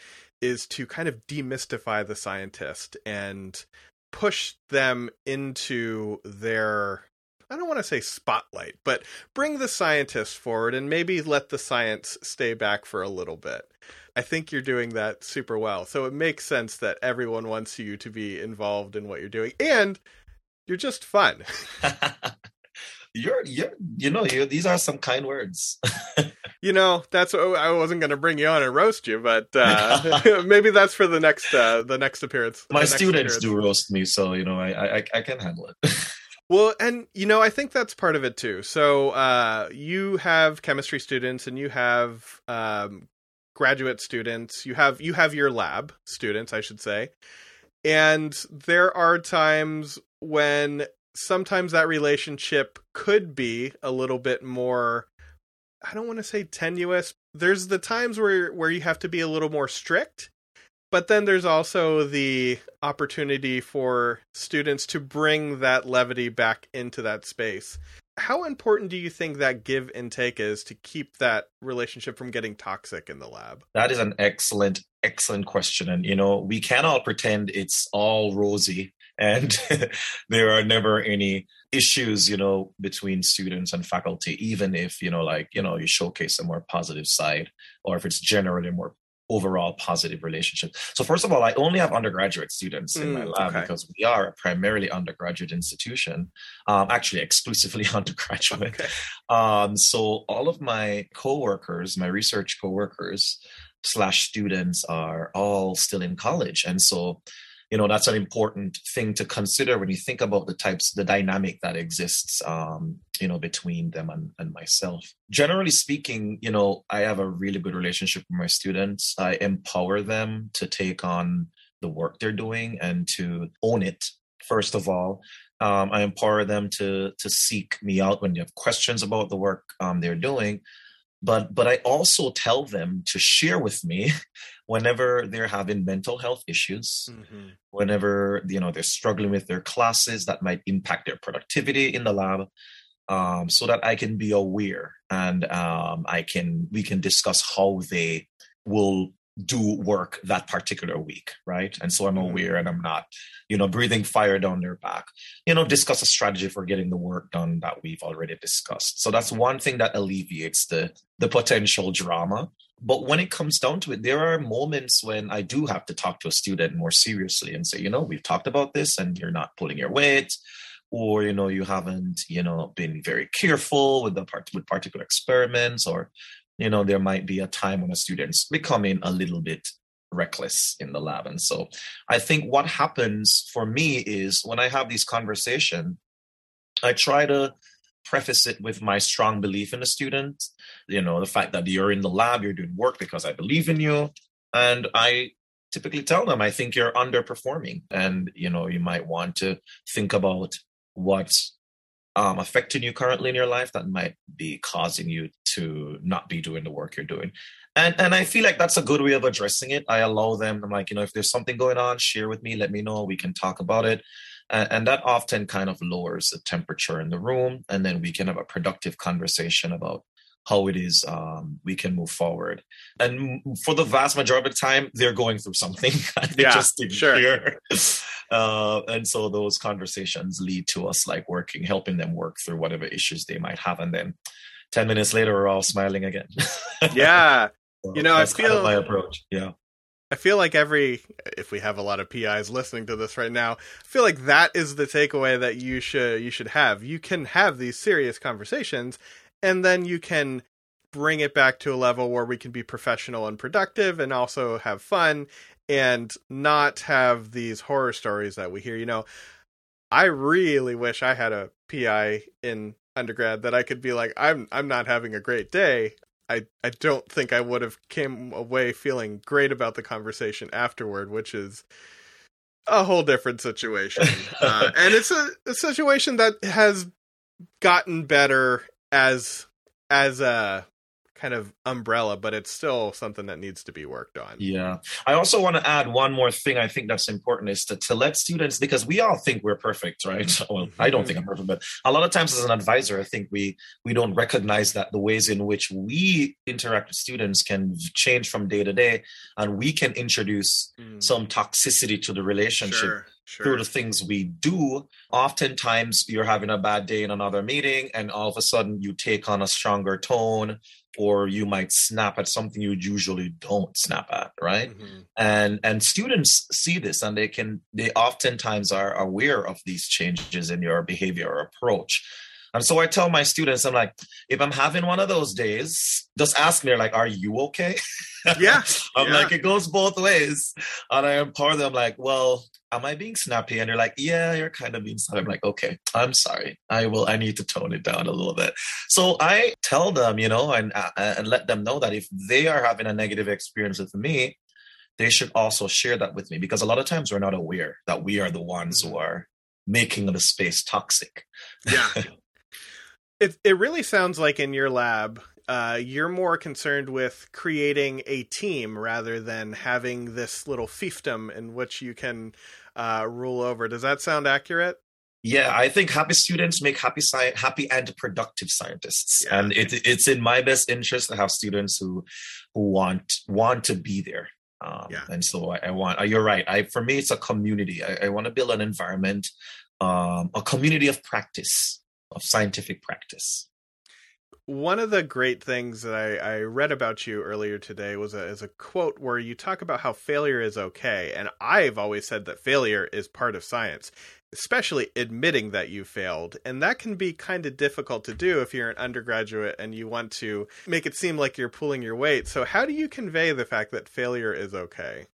[SPEAKER 2] is to kind of demystify the scientist and push them into their I don't want to say spotlight, but bring the scientists forward and maybe let the science stay back for a little bit. I think you're doing that super well. So it makes sense that everyone wants you to be involved in what you're doing and you're just fun.
[SPEAKER 7] you're you're you know, you these are some kind words.
[SPEAKER 2] you know, that's what, I wasn't going to bring you on and roast you, but uh, maybe that's for the next uh, the next appearance.
[SPEAKER 7] My
[SPEAKER 2] next
[SPEAKER 7] students appearance. do roast me, so you know, I I, I can handle it.
[SPEAKER 2] Well, and you know, I think that's part of it too. So, uh, you have chemistry students, and you have um, graduate students. You have you have your lab students, I should say, and there are times when sometimes that relationship could be a little bit more I don't want to say tenuous. There's the times where where you have to be a little more strict, but then there's also the opportunity for students to bring that levity back into that space. How important do you think that give and take is to keep that relationship from getting toxic in the lab?
[SPEAKER 7] That is an excellent, excellent question. And, you know, we can all pretend it's all rosy and there are never any issues you know between students and faculty even if you know like you know you showcase a more positive side or if it's generally more overall positive relationship so first of all i only have undergraduate students in my
[SPEAKER 2] Mm,
[SPEAKER 7] lab
[SPEAKER 2] okay.
[SPEAKER 7] because we are a primarily undergraduate institution um, actually exclusively undergraduate
[SPEAKER 2] Okay.
[SPEAKER 7] um, so all of my coworkers my research coworkers slash students are all still in college and so you know that's an important thing to consider when you think about the types the dynamic that exists um, you know between them and, and myself. Generally speaking you know i have a really good relationship with my students. I empower them to take on the work they're doing and to own it first of all. Um, i empower them to to seek me out when they have questions about the work um, they're doing. But but i also tell them to share with me whenever they're having mental health issues
[SPEAKER 2] Mhm.
[SPEAKER 7] whenever you know they're struggling with their classes that might impact their productivity in the lab um, so that i can be aware and um, i can we can discuss how they will do work that particular week right and so i'm
[SPEAKER 2] Mhm.
[SPEAKER 7] aware and i'm not you know breathing fire down their back you know discuss a strategy for getting the work done that we've already discussed so that's one thing that alleviates the the potential drama but when it comes down to it there are moments when i do have to talk to a student more seriously and say you know we've talked about this and you're not pulling your weight or you know you haven't you know been very careful with the part with particular experiments or you know there might be a time when a student's becoming a little bit reckless in the lab. And so i think what happens for me is when i have these conversation, i try to preface it with my strong belief in the student you know the fact that you're in the lab you're doing work because i believe in you. And i typically tell them i think you're underperforming. And you know you might want to think about what's um, affecting you currently in your life that might be causing you to not be doing the work you're doing. And and i feel like that's a good way of addressing it. I allow them i'm like you know if there's something going on share with me let me know we can talk about it and that often kind of lowers the temperature in the room and then we can have a productive conversation about how it is um, we can move forward. And for the vast majority of the time they're going through something. They
[SPEAKER 2] Yeah,
[SPEAKER 7] just didn't
[SPEAKER 2] sure.
[SPEAKER 7] Uh, and so those conversations lead to us like working helping them work through whatever issues they might have and then 10 minutes later we're all smiling again.
[SPEAKER 2] Yeah.
[SPEAKER 7] So
[SPEAKER 2] You know, I
[SPEAKER 7] that's kind of
[SPEAKER 2] feel-
[SPEAKER 7] my approach. Yeah
[SPEAKER 2] I feel like every if we have a lot of PIs listening to this right now, I feel like that is the takeaway that you should you should have. You can have these serious conversations and then you can bring it back to a level where we can be professional and productive and also have fun and not have these horror stories that we hear. You know, I really wish I had a PI in undergrad that I could be like, I'm I'm not having a great day. I, I don't think I would have came away feeling great about the conversation afterward, which is a whole different situation. uh, and it's a, a situation that has gotten better as as a kind of umbrella, but it's still something that needs to be worked on.
[SPEAKER 7] Yeah. I also want to add one more thing I think that's important is to, to let students, because we all think we're perfect, right? Well, I don't think I'm perfect, but a lot of times as an advisor, I think we we don't recognize that the ways in which we interact with students can change from day to day and we can introduce
[SPEAKER 2] Mm,
[SPEAKER 7] some toxicity to the relationship
[SPEAKER 2] sure, sure.
[SPEAKER 7] through the things we do. Oftentimes, you're having a bad day in another meeting, and all of a sudden, you take on a stronger tone, or you might snap at something you usually don't snap at, right?
[SPEAKER 2] Mhm.
[SPEAKER 7] And and students see this, and they can they oftentimes are aware of these changes in your behavior or approach. And so I tell my students, I'm like, if I'm having one of those days, just ask me, like, are you okay?
[SPEAKER 2] Yeah,
[SPEAKER 7] I'm
[SPEAKER 2] yeah.
[SPEAKER 7] like, it goes both ways. And I empower them, like, well, am I being snappy? And they're like, yeah, you're kind of being snappy. I'm like, okay, I'm sorry. I will, I need to tone it down a little bit. So I tell them, you know, and, uh, and let them know that if they are having a negative experience with me, they should also share that with me because a lot of times we're not aware that we are the ones who are making the space toxic.
[SPEAKER 2] Yeah. it it really sounds like in your lab uh, you're more concerned with creating a team rather than having this little fiefdom in which you can uh, rule over. Does that sound accurate?
[SPEAKER 7] Yeah, I think happy students make happy sci- happy and productive scientists,
[SPEAKER 2] Yeah.
[SPEAKER 7] and it, it's in my best interest to have students who who want want to be there. Um,
[SPEAKER 2] Yeah.
[SPEAKER 7] And so I, I want. uh, You're right. I for me, it's a community. I, I want to build an environment, um, a community of practice, of scientific practice.
[SPEAKER 2] One of the great things that I, I read about you earlier today was a, is a quote where you talk about how failure is okay. And I've always said that failure is part of science, especially admitting that you failed. And that can be kind of difficult to do if you're an undergraduate and you want to make it seem like you're pulling your weight. So, how do you convey the fact that failure is okay?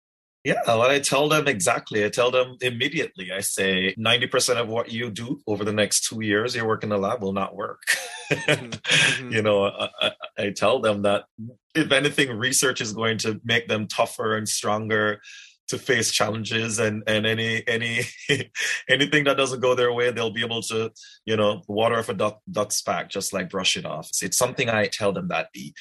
[SPEAKER 7] Yeah, what I tell them exactly, I tell them immediately. I say 90% of what you do over the next two years, your work in the lab will not work.
[SPEAKER 2] mhm.
[SPEAKER 7] You know, I, I, I tell them that if anything, research is going to make them tougher and stronger to face challenges and and any any anything that doesn't go their way they'll be able to you know water off a duck, duck's back just like brush it off it's something i tell them that the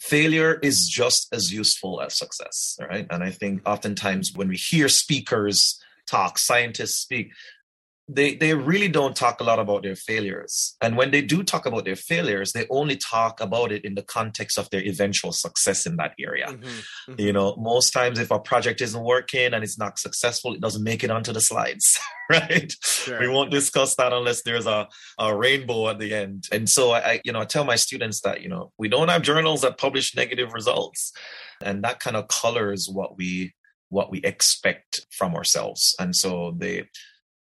[SPEAKER 7] failure is just as useful as success right? And i think oftentimes when we hear speakers talk scientists speak they they really don't talk a lot about their failures. And when they do talk about their failures they only talk about it in the context of their eventual success in that area.
[SPEAKER 2] Mhm, mhm.
[SPEAKER 7] you know most times if a project isn't working and it's not successful it doesn't make it onto the slides right?
[SPEAKER 2] Sure.
[SPEAKER 7] we won't discuss that unless there's a, a rainbow at the end. And so I, I you know i tell my students that you know we don't have journals that publish negative results. And that kind of colors what we what we expect from ourselves. And so they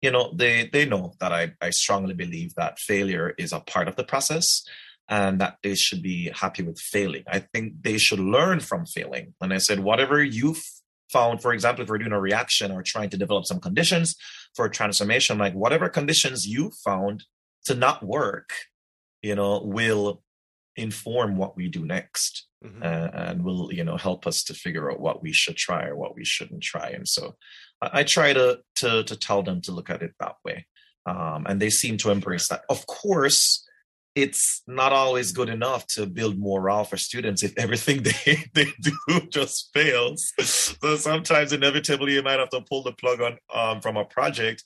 [SPEAKER 7] you know they they know that i i strongly believe that failure is a part of the process and that they should be happy with failing. I think they should learn from failing. And i said whatever you've found for example if we're doing a reaction or trying to develop some conditions for transformation like whatever conditions you found to not work you know will inform what we do next
[SPEAKER 2] Mhm.
[SPEAKER 7] uh, and will you know help us to figure out what we should try or what we shouldn't try. And so i, I try to, to to tell them to look at it that way. Um, and they seem to embrace that. Of course it's not always good enough to build morale for students if everything they, they do just fails. So sometimes inevitably you might have to pull the plug on um, from a project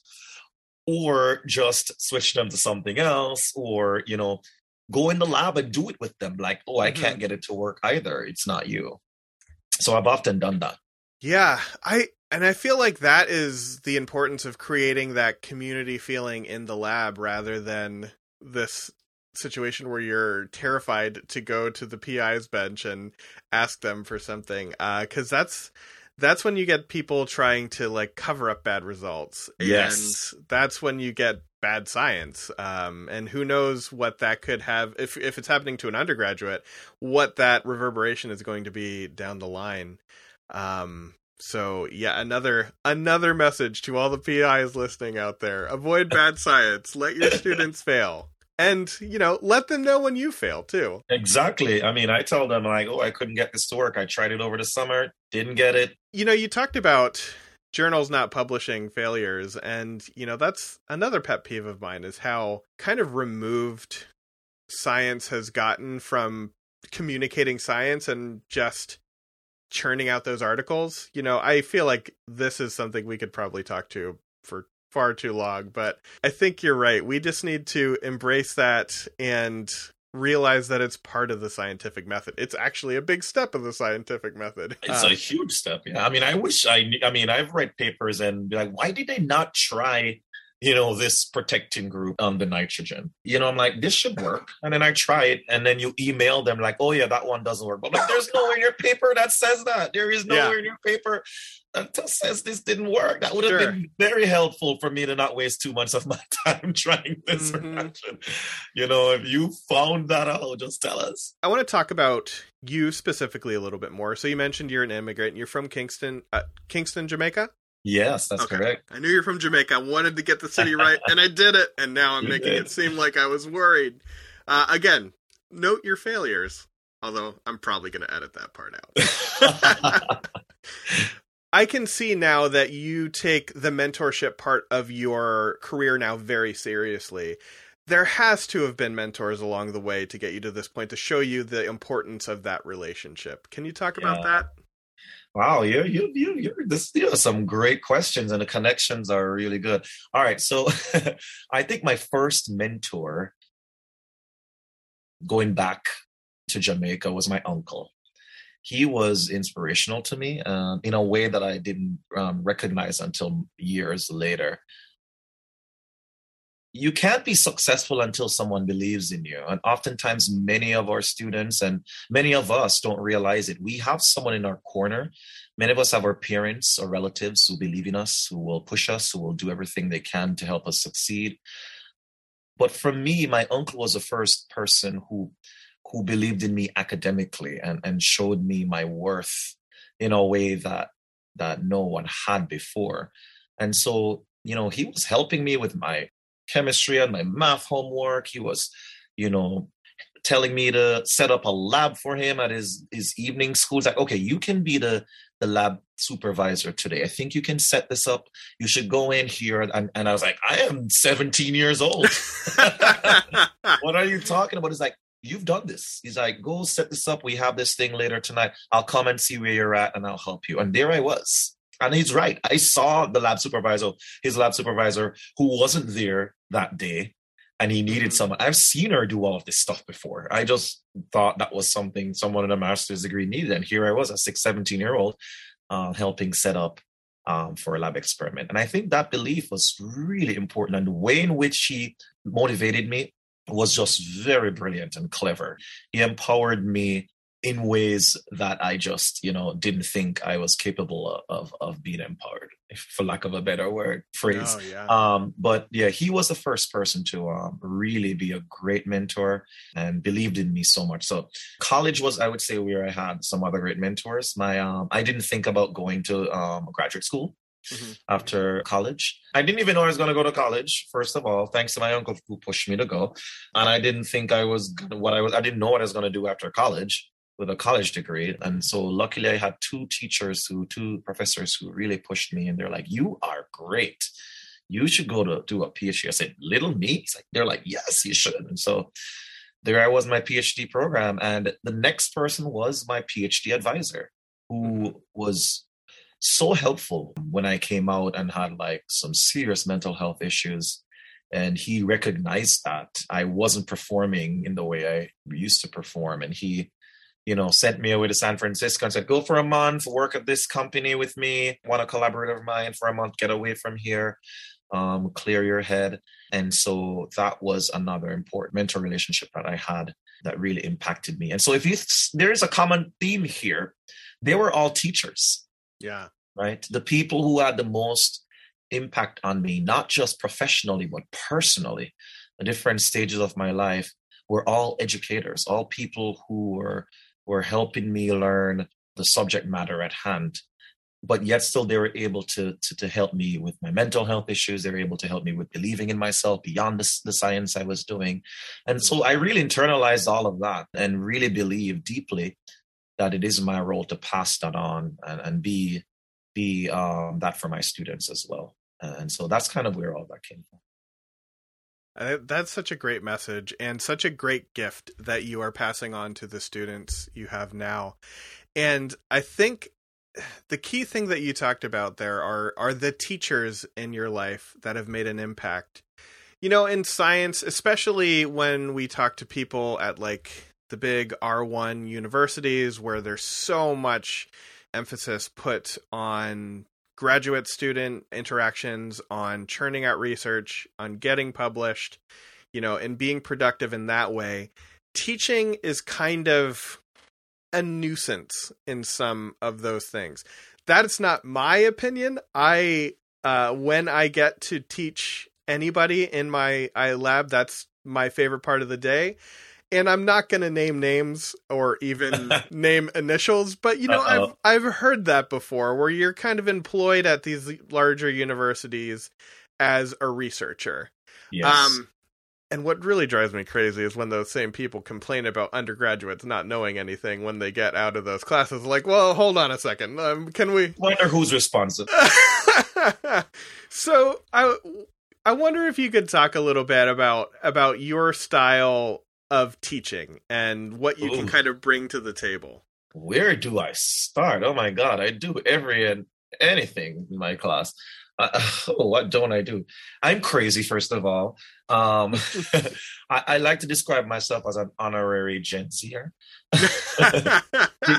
[SPEAKER 7] or just switch them to something else or you know go in the lab and do it with them. Like oh i can't get it to work either. It's not you. So i've often done that.
[SPEAKER 2] Yeah, I and I feel like that is the importance of creating that community feeling in the lab rather than this situation where you're terrified to go to the PI's bench and ask them for something uh cuz that's that's when you get people trying to like cover up bad results.
[SPEAKER 7] Yes.
[SPEAKER 2] and that's when you get bad science. Um and who knows what that could have if if it's happening to an undergraduate what that reverberation is going to be down the line. Um so yeah another another message to all the pis listening out there. Avoid bad science. Let your students fail. And you know let them know when you fail too.
[SPEAKER 7] Exactly. I mean i tell them like oh i couldn't get this to work. I tried it over the summer didn't get it.
[SPEAKER 2] You know you talked about journals not publishing failures and you know that's another pet peeve of mine is how kind of removed science has gotten from communicating science and just churning out those articles. You know i feel like this is something we could probably talk to for far too long but i think you're right. We just need to embrace that and realize that it's part of the scientific method. It's actually a big step of the scientific method.
[SPEAKER 7] It's
[SPEAKER 2] Um,
[SPEAKER 7] a huge step yeah. I mean i wish i i mean i've read papers and be like why did they not try you know this protecting group on the nitrogen you know i'm like this should work and then i try it and then you email them like oh yeah that one doesn't work but like there's nowhere in your paper that says that there is nowhere
[SPEAKER 2] Yeah.
[SPEAKER 7] in your paper that says this didn't work that would have
[SPEAKER 2] Sure.
[SPEAKER 7] been very helpful for me to not waste too much of my time trying this
[SPEAKER 2] Mhm.
[SPEAKER 7] reaction you know if you found that out just tell us
[SPEAKER 2] I want to talk about you specifically a little bit more. So you mentioned you're an immigrant. You're from Kingston, uh, Kingston, Jamaica.
[SPEAKER 7] Yes that's
[SPEAKER 2] Okay.
[SPEAKER 7] correct
[SPEAKER 2] I knew you're from Jamaica. I wanted to get the city right, and I did it. And now I'm
[SPEAKER 7] You
[SPEAKER 2] making
[SPEAKER 7] did.
[SPEAKER 2] it seem like I was worried. Uh, again, note your failures. Although I'm probably going to edit that part out. I can see now that you take the mentorship part of your career now very seriously. There has to have been mentors along the way to get you to this point to show you the importance of that relationship. Can you talk about that?
[SPEAKER 7] Wow, you you you you're this you know some great questions and the connections are really good. All right, so I think my first mentor going back to Jamaica was my uncle. He was inspirational to me um, in a way that I didn't um, recognize until years later. You can't be successful until someone believes in you. And oftentimes, many of our students and many of us don't realize it. We have someone in our corner Many of us have our parents or relatives who believe in us, who will push us, who will do everything they can to help us succeed. But for me, my uncle was the first person who who believed in me academically and, and showed me my worth in a way that that no one had before. And so, you know, he was helping me with my chemistry and my math homework. He was, you know, telling me to set up a lab for him at his his evening school. He's like, okay, you can be the the lab supervisor today. I think you can set this up. You should go in here. And, and I was like, I am 17 years old. what are you talking about? He's like, you've done this. He's like, go set this up. We have this thing later tonight. I'll come and see where you're at and I'll help you. And there I was. And he's right. I saw the lab supervisor, his lab supervisor, who wasn't there that day and he needed
[SPEAKER 2] Mhm.
[SPEAKER 7] someone. I've seen her do all of this stuff before. I just thought that was something someone in a master's degree needed. And here I was, a six, 17 year old, uh, helping set up um, for a lab experiment. And I think that belief was really important. And the way in which he motivated me was just very brilliant and clever. He empowered me in ways that I just, you know, didn't think I was capable of of being empowered, for lack of a better word phrase.
[SPEAKER 2] Oh, yeah.
[SPEAKER 7] Um, but yeah, he was the first person to um, really be a great mentor and believed in me so much. So college was, I would say, where I had some other great mentors. My, um, I didn't think about going to um, graduate school
[SPEAKER 2] Mhm.
[SPEAKER 7] after college. I didn't even know I was going to go to college. First of all, thanks to my uncle who pushed me to go, and I didn't think I was gonna, what I was. I didn't know what I was going to do after college with a college degree. And so luckily I had two teachers who, two professors who really pushed me and they're like, you are great. You should go to do a PhD. I said, little me? He's like, they're like, yes, you should. And so there I was, my PhD program. And the next person was my PhD advisor who mm-hmm. was so helpful when I came out and had like some serious mental health issues. And he recognized that I wasn't performing in the way I used to perform. And he you know, sent me away to San Francisco and said, go for a month, work at this company with me, want a collaborator of mine for a month, get away from here, um, clear your head. And so that was another important mentor relationship that I had that really impacted me. And so if you, there is a common theme here, they were all teachers,
[SPEAKER 2] yeah.
[SPEAKER 7] right? The people who had the most impact on me, not just professionally, but personally, the different stages of my life were all educators, all people who were were helping me learn the subject matter at hand but yet still they were able to, to to help me with my mental health issues. They were able to help me with believing in myself beyond the, the science i was doing. And so i really internalized all of that and really believe deeply that it is my role to pass that on and, and be be um, that for my students as well. And so that's kind of where all that came from
[SPEAKER 2] That's such a great message and such a great gift that you are passing on to the students you have now. And I think the key thing that you talked about there are are the teachers in your life that have made an impact. You know, in science, especially when we talk to people at like the big R1 universities where there's so much emphasis put on graduate student interactions, on churning out research, on getting published, you know, and being productive in that way. Teaching is kind of a nuisance in some of those things. That's not my opinion. I uh when I get to teach anybody in my I lab, that's my favorite part of the day. And I'm not going to name names or even name initials, but you know,
[SPEAKER 7] Uh-oh.
[SPEAKER 2] I've I've heard that before where you're kind of employed at these larger universities as a researcher.
[SPEAKER 7] yes
[SPEAKER 2] Um And what really drives me crazy is when those same people complain about undergraduates not knowing anything when they get out of those classes. Like, well, hold on a second. Um, can we?
[SPEAKER 7] Wonder who's responsible.
[SPEAKER 2] so I I wonder if you could talk a little bit about about your style of teaching and what you can kind of bring to the table.
[SPEAKER 7] Where do I start? Oh my God, I do every and anything in my class. Uh, oh, what don't I do? I'm crazy, first of all. Um, I, I like to describe myself as an honorary Gen Zer.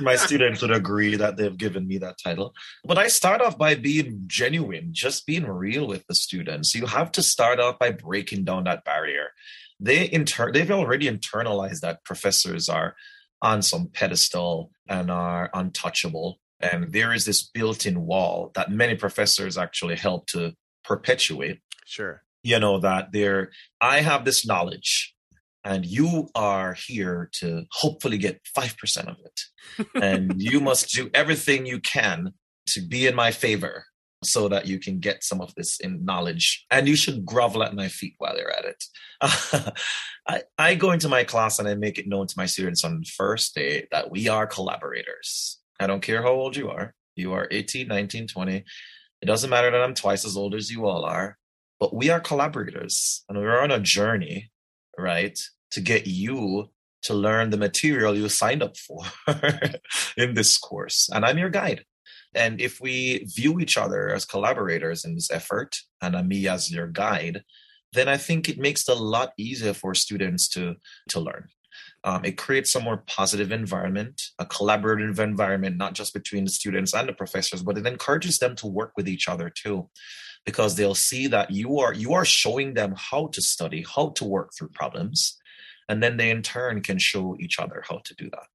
[SPEAKER 7] My students would agree that they've given me that title. But I start off by being genuine, just being real with the students. You have to start off by breaking down that barrier. They inter- they've already internalized that professors are on some pedestal and are untouchable. And there is this built-in wall that many professors actually help to perpetuate
[SPEAKER 2] sure.
[SPEAKER 7] you know that there i have this knowledge and you are here to hopefully get 5% of it and you must do everything you can to be in my favor so that you can get some of this in knowledge. And you should grovel at my feet while you're at it. I, I go into my class and i make it known to my students on the first day that we are collaborators. I don't care how old you are. You are 18 19 20 it doesn't matter that i'm twice as old as you all are but we are collaborators and we're on a journey, right, to get you to learn the material you signed up for in this course. And I'm your guide. And if we view each other as collaborators in this effort, and me as your guide, then I think it makes it a lot easier for students to to learn. Um, it creates a more positive environment, a collaborative environment, not just between the students and the professors, but it encourages them to work with each other too because they'll see that you are you are showing them how to study how to work through problems and then they in turn can show each other how to do that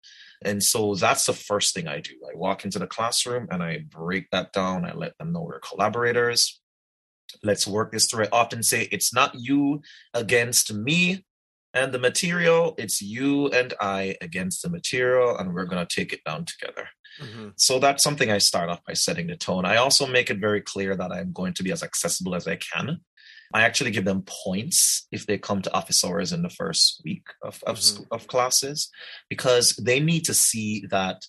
[SPEAKER 7] and so that's the first thing i do i walk into the classroom and i break that down i let them know we're collaborators let's work this through i often say it's not you against me and the material it's you and i against the material and we're going to take it down together
[SPEAKER 2] Mhm.
[SPEAKER 7] so that's something I start off by setting the tone. I also make it very clear that I'm going to be as accessible as I can. I actually give them points if they come to office hours in the first week of of,
[SPEAKER 2] Mhm.
[SPEAKER 7] of classes because they need to see that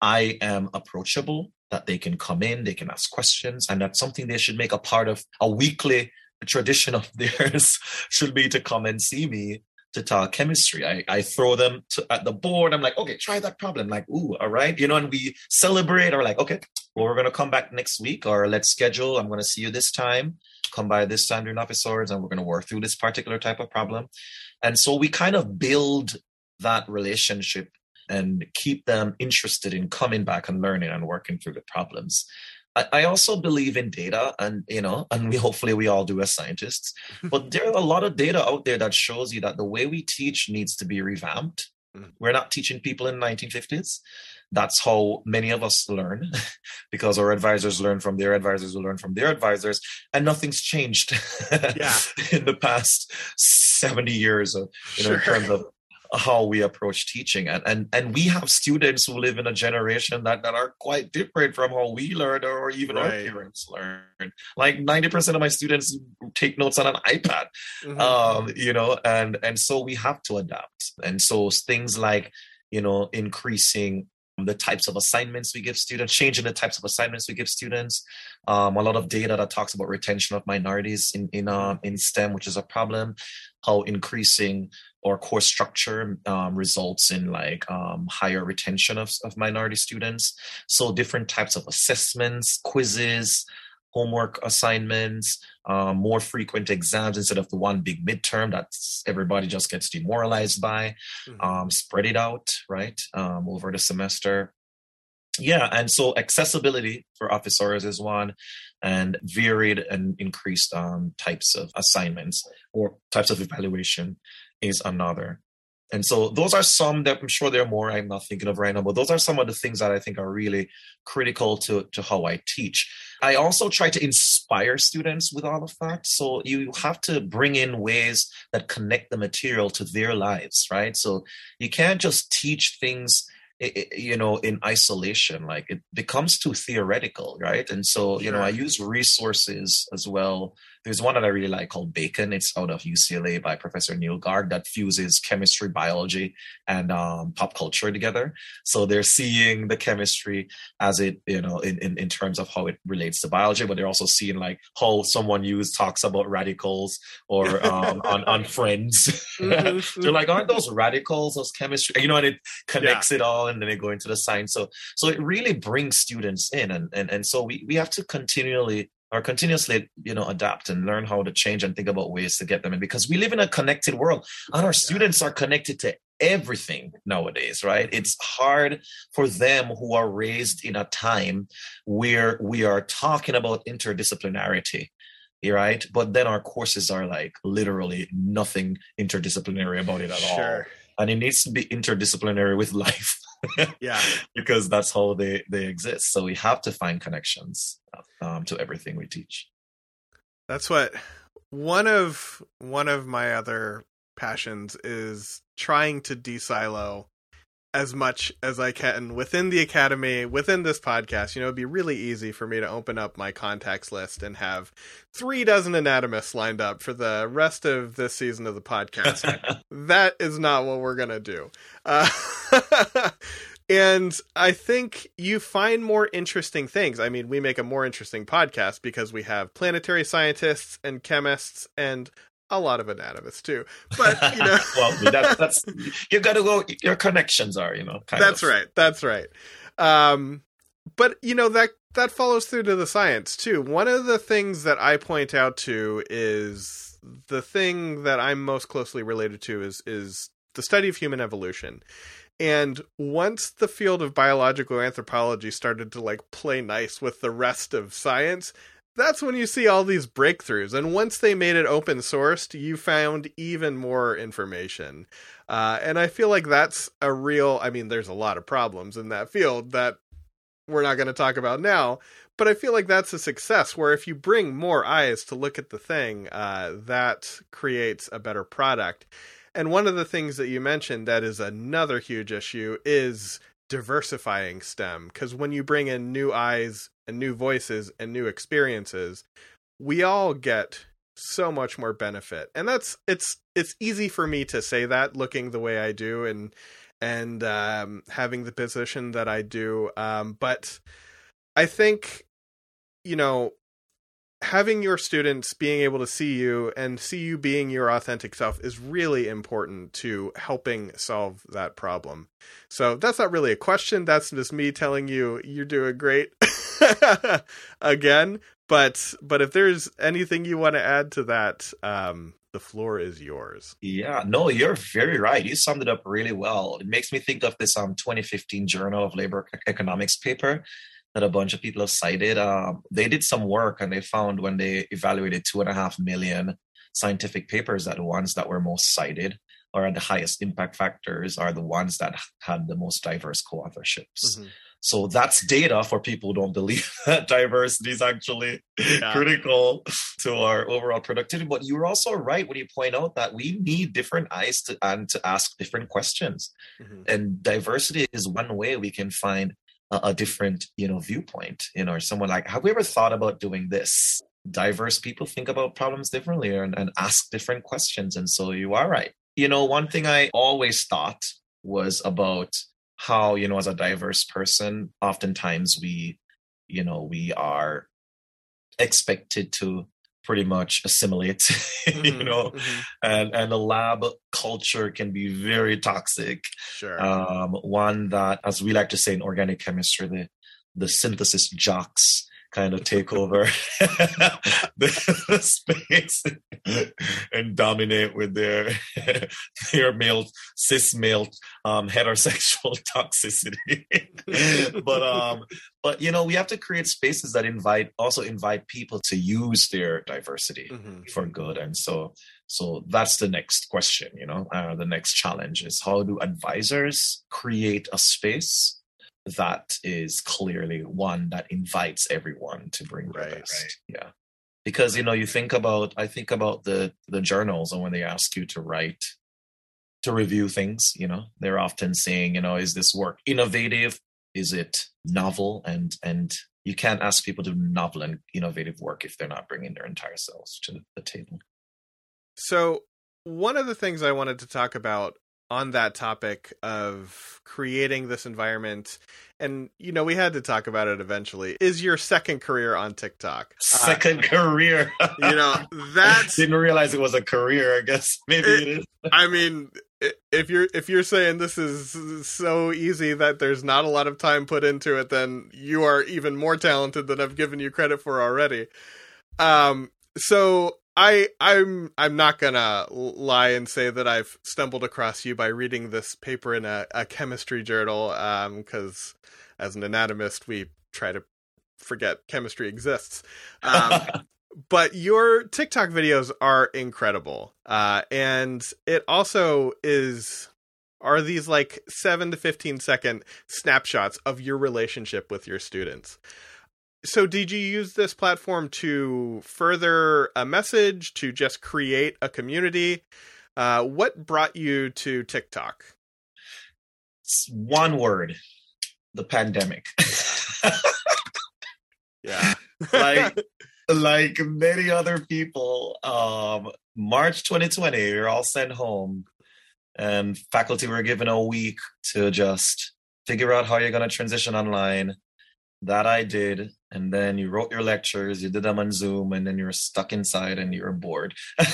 [SPEAKER 7] I am approachable, that they can come in, they can ask questions, and that's something they should make a part of a weekly tradition of theirs should be to come and see me to talk chemistry. I, I throw them to, at the board. I'm like, okay, try that problem. Like, ooh, all right. You know, and we celebrate or like, okay, well, we're going to come back next week or let's schedule. I'm going to see you this time. Come by this time during office hours and we're going to work through this particular type of problem. And so we kind of build that relationship and keep them interested in coming back and learning and working through the problems. I, I also believe in data and you know, and we hopefully we all do as scientists. But there are a lot of data out there that shows you that the way we teach needs to be revamped. We're not teaching people in 1950s. That's how many of us learn because our advisors learn from their advisors who learn from their advisors, and nothing's changed
[SPEAKER 2] Yeah.
[SPEAKER 7] in the past 70 years of, you know, in
[SPEAKER 2] Sure.
[SPEAKER 7] terms of how we approach teaching. And, and and we have students who live in a generation that that are quite different from how we learned or even our parents learned like 90% of my students take notes on an ipad
[SPEAKER 2] Mhm.
[SPEAKER 7] um you know and and so we have to adapt. And so things like you know increasing the types of assignments we give students changing the types of assignments we give students. Um, a lot of data that talks about retention of minorities in in um, in stem which is a problem. How increasing or course structure um, results in like um, higher retention of, of minority students so different types of assessments quizzes homework assignments, um, more frequent exams instead of the one big midterm that everybody just gets demoralized by.
[SPEAKER 2] Mhm.
[SPEAKER 7] Um, spread it out, right, um, over the semester. Yeah, and so accessibility for office hours is one, and varied and increased um, types of assignments or types of evaluation is another. And so those are some that I'm sure there are more I'm not thinking of right now, but those are some of the things that I think are really critical to, to how I teach. I also try to inspire students with all of that. So you have to bring in ways that connect the material to their lives, right? So you can't just teach things you know in isolation like it becomes too theoretical right and so you know i use resources as well there's one that i really like called bacon. It's out of ucla by professor neil garg that fuses chemistry biology and um, pop culture together. So they're seeing the chemistry as it you know in, in in terms of how it relates to biology but they're also seeing like how someone used talks about radicals or um, on on friends. Mm-hmm. they're like aren't those radicals those chemistry? You know and it connects yeah. it all and then they go into the science. So so it really brings students in and and, and so we we have to continually or continuously you know adapt and learn how to change and think about ways to get them in. Because we live in a connected world and our students are connected to everything nowadays right? It's hard for them who are raised in a time where we are talking about interdisciplinarity right? But then our courses are like literally nothing interdisciplinary about it at sure. all and it needs to be interdisciplinary with life
[SPEAKER 2] yeah.
[SPEAKER 7] Because that's how they they exist. So we have to find connections um, to everything we teach.
[SPEAKER 2] That's what one of one of my other passions is trying to de-silo as much as I can within the academy, within this podcast. You know, it'd be really easy for me to open up my contacts list and have three dozen anatomists lined up for the rest of this season of the podcast. that is not what we're going to do. Uh, and I think you find more interesting things. I mean, we make a more interesting podcast because we have planetary scientists and chemists and a lot of anatomists too. But you know,
[SPEAKER 7] well, that's, that's you got to go. Your connections are, you know.
[SPEAKER 2] that's of. right. That's right. Um, but you know that that follows through to the science too. One of the things that I point out to is the thing that I'm most closely related to is is the study of human evolution. And once the field of biological anthropology started to like play nice with the rest of science, that's when you see all these breakthroughs. And once they made it open sourced, you found even more information. Uh, and I feel like that's a real, I mean, there's a lot of problems in that field that we're not going to talk about now. But I feel like that's a success where if you bring more eyes to look at the thing, uh, that creates a better product. And one of the things that you mentioned that is another huge issue is diversifying STEM. Because when you bring in new eyes and new voices and new experiences, we all get so much more benefit. And that's it's it's easy for me to say that looking the way I do and and um, having the position that I do. Um, but I think you know having your students being able to see you and see you being your authentic self is really important to helping solve that problem. So that's not really a question. That's just me telling you you're doing great again. But but if there's anything you want to add to that, um, the floor is yours.
[SPEAKER 7] Yeah, no, you're very right. You summed it up really well. It makes me think of this um 2015 Journal of Labor Economics paper that a bunch of people have cited. Um, they did some work and they found when they evaluated two and a half million scientific papers that the ones that were most cited or the highest impact factors are the ones that had the most diverse co-authorships. Mm-hmm. So that's data for people who don't believe that diversity is actually yeah. critical to our overall productivity. But you're also right when you point out that we need different eyes to and to ask different questions. Mm-hmm. And diversity is one way we can find a, different, you know, viewpoint. You know, or someone like, have we ever thought about doing this? Diverse people think about problems differently and, and ask different questions. And so you are right. You know, one thing I always thought was about how you know as a diverse person oftentimes we you know we are expected to pretty much assimilate mm-hmm, you know? mm-hmm. and and the lab culture can be very toxic.
[SPEAKER 2] Sure.
[SPEAKER 7] Um one that as we like to say in organic chemistry the the synthesis jocks kind of take over the space and dominate with their their male cis male um, heterosexual toxicity. but um, but you know we have to create spaces that invite also invite people to use their diversity mm-hmm. for good, and so so that's the next question. You know, uh, the next challenge is how do advisors create a space that is clearly one that invites everyone to bring their right, best. Right. Yeah. Because you know, you think about I think about the the journals and when they ask you to write to review things. You know, they're often saying, you know, is this work innovative? Is it novel? And and you can't ask people to do novel and innovative work if they're not bringing their entire selves to the table.
[SPEAKER 2] So, one of the things I wanted to talk about on that topic of creating this environment. And you know we had to talk about it eventually. Is your second career on tiktok?
[SPEAKER 7] Second uh, career.
[SPEAKER 2] you know that
[SPEAKER 7] didn't realize it was a career i guess. Maybe it, it is.
[SPEAKER 2] I mean if you're if you're saying this is so easy that there's not a lot of time put into it then you are even more talented than i've given you credit for already. Um so I I'm I'm not gonna lie and say that I've stumbled across you by reading this paper in a, a chemistry journal because um, as an anatomist we try to forget chemistry exists. Um, but your TikTok videos are incredible, uh, and it also is are these like seven to fifteen second snapshots of your relationship with your students so did you use this platform to further a message to just create a community? Uh, what brought you to tiktok?
[SPEAKER 7] It's one word the pandemic.
[SPEAKER 2] Yeah.
[SPEAKER 7] Like like many other people um march 2020 we are all sent home and faculty were given a week to just figure out how you're going to transition online. That I did. And then you wrote your lectures, you did them on Zoom, and then you were stuck inside and you were bored. so,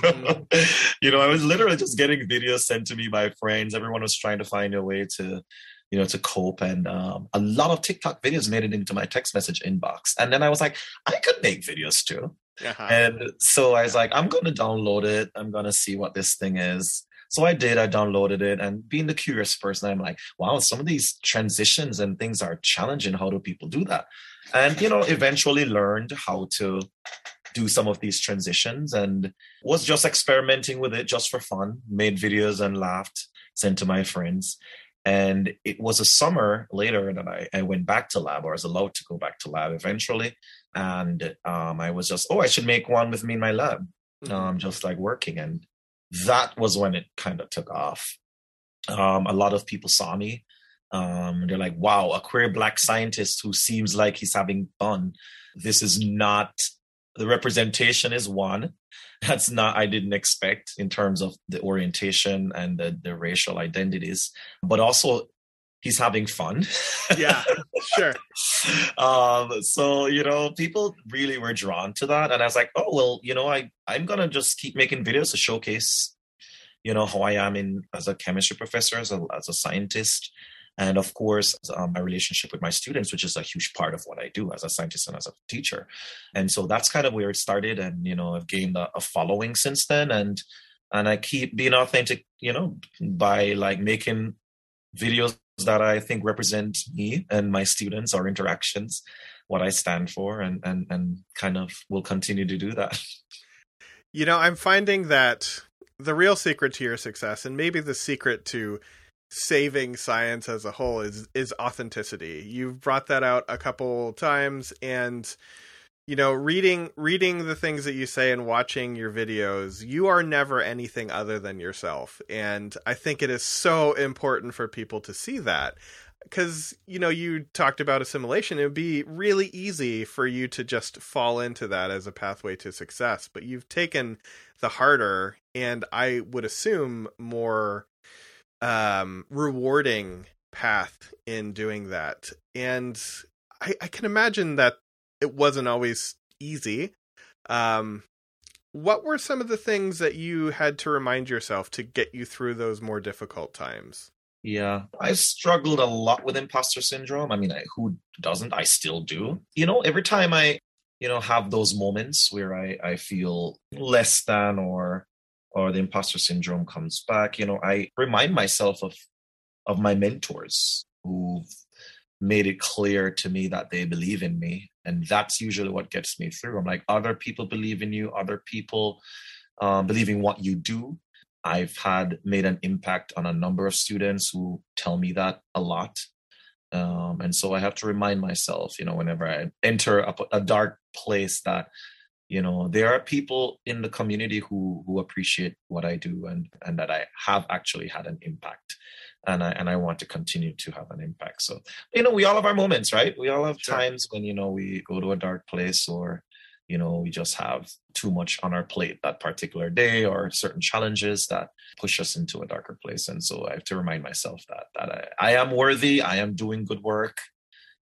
[SPEAKER 7] mm-hmm. you know, I was literally just getting videos sent to me by friends. Everyone was trying to find a way to, you know, to cope. And um, a lot of TikTok videos made it into my text message inbox. And then I was like, I could make videos too. Uh-huh. And so I was like, I'm going to download it. I'm going to see what this thing is. So I did, I downloaded it, and being the curious person, I'm like, wow, some of these transitions and things are challenging. How do people do that? And, you know, eventually learned how to do some of these transitions and was just experimenting with it just for fun, made videos and laughed, sent to my friends. And it was a summer later that I, I went back to lab or I was allowed to go back to lab eventually. And um, I was just, oh, I should make one with me in my lab, mm-hmm. um, just like working. And that was when it kind of took off. Um, a lot of people saw me. Um, they're like, wow, a queer black scientist who seems like he's having fun. This is not the representation is one. That's not I didn't expect in terms of the orientation and the, the racial identities, but also he's having fun.
[SPEAKER 2] yeah, sure.
[SPEAKER 7] um, so you know, people really were drawn to that, and I was like, oh well, you know, I I'm gonna just keep making videos to showcase, you know, how I am in as a chemistry professor, as a as a scientist. And of course, um, my relationship with my students, which is a huge part of what I do as a scientist and as a teacher. And so that's kind of where it started. And, you know, I've gained a, a following since then. And and I keep being authentic, you know, by like making videos that I think represent me and my students or interactions, what I stand for, and and and kind of will continue to do that.
[SPEAKER 2] You know, I'm finding that the real secret to your success, and maybe the secret to saving science as a whole, is is authenticity. You've brought that out a couple times, and you know reading reading the things that you say and watching your videos you are never anything other than yourself and i think it is so important for people to see that because you know you talked about assimilation it would be really easy for you to just fall into that as a pathway to success but you've taken the harder and i would assume more um rewarding path in doing that and I, I can imagine that it wasn't always easy. Um, what were some of the things that you had to remind yourself to get you through those more difficult times?
[SPEAKER 7] Yeah, I struggled a lot with imposter syndrome. I mean, I, who doesn't? I still do. You know, every time I, you know, have those moments where I, I feel less than or or the imposter syndrome comes back, you know, I remind myself of of my mentors who've made it clear to me that they believe in me. And that's usually what gets me through. I'm like other people believe in you. Other people um, believe in what you do. I've had made an impact on a number of students who tell me that a lot. Um, and so i have to remind myself you know whenever i enter a, a dark place that you know there are people in the community who who appreciate what i do and and that i have actually had an impact. And i and i want to continue to have an impact. So you know we all have our moments right? We all have
[SPEAKER 2] Sure.
[SPEAKER 7] times when you know we go to a dark place or you know we just have too much on our plate that particular day or certain challenges that push us into a darker place. And so i have to remind myself that that i, I am worthy i am doing good work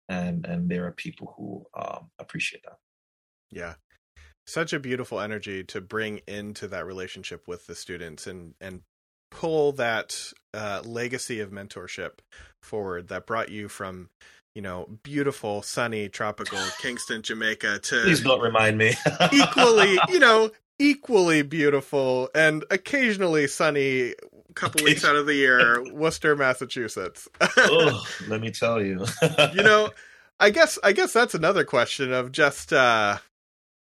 [SPEAKER 7] and and there are people who um, appreciate that.
[SPEAKER 2] Yeah. Such a beautiful energy to bring into that relationship with the students and and pull that uh, legacy of mentorship forward that brought you from, you know, beautiful, sunny, tropical Kingston, Jamaica to
[SPEAKER 7] please
[SPEAKER 2] to
[SPEAKER 7] don't remind me
[SPEAKER 2] equally, you know, equally beautiful and occasionally sunny couple weeks out of the year, Worcester, Massachusetts.
[SPEAKER 7] oh, let me tell you.
[SPEAKER 2] you know, I guess I guess that's another question of just uh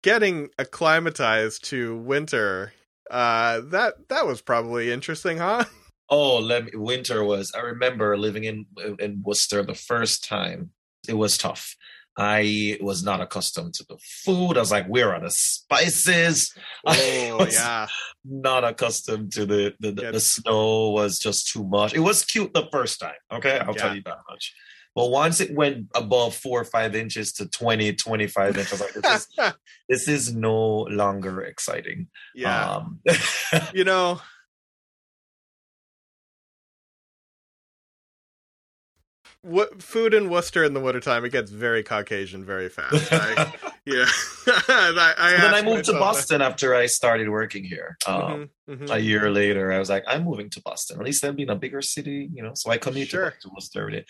[SPEAKER 2] getting acclimatized to winter. Uh that that was probably interesting, huh?
[SPEAKER 7] oh, let me. Winter was. I remember living in in Worcester the first time. It was tough. I was not accustomed to the food. I was like, where are the spices?
[SPEAKER 2] Oh yeah.
[SPEAKER 7] not accustomed to the the, the, the snow was just too much. It was cute the first time. Okay, I'll
[SPEAKER 2] Yeah.
[SPEAKER 7] tell you that much. But once it went above four or five inches to 20, 25 inches, like, this is, this is no longer exciting.
[SPEAKER 2] yeah.
[SPEAKER 7] Um,
[SPEAKER 2] you know, what food in Worcester in the wintertime it gets very Caucasian very fast. I, yeah. I, I
[SPEAKER 7] then I moved to Boston after I started working here.
[SPEAKER 2] that.
[SPEAKER 7] Um,
[SPEAKER 2] Mhm, mhm.
[SPEAKER 7] A year later, I was like, I'm moving to Boston. At least I'll be in a bigger city, you know. So I commute
[SPEAKER 2] Sure.
[SPEAKER 7] to, to Worcester every day.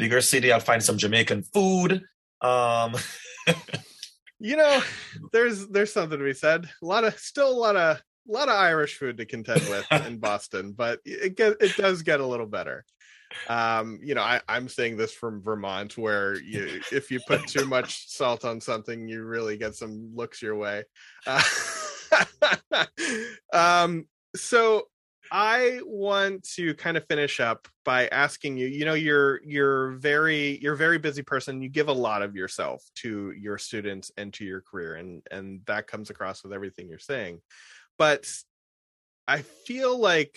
[SPEAKER 7] Bigger city, I'll find some Jamaican food. Um,
[SPEAKER 2] You know, there's there's something to be said. A lot of still a lot of a lot of Irish food to contend with in Boston, but it get it does get a little better. Um, you know, I, I'm saying this from Vermont, where you if you put too much salt on something, you really get some looks your way. Uh, um, so I want to kind of finish up by asking you, you know, you're you're very you're a very busy person. You give a lot of yourself to your students and to your career and and that comes across with everything you're saying. But I feel like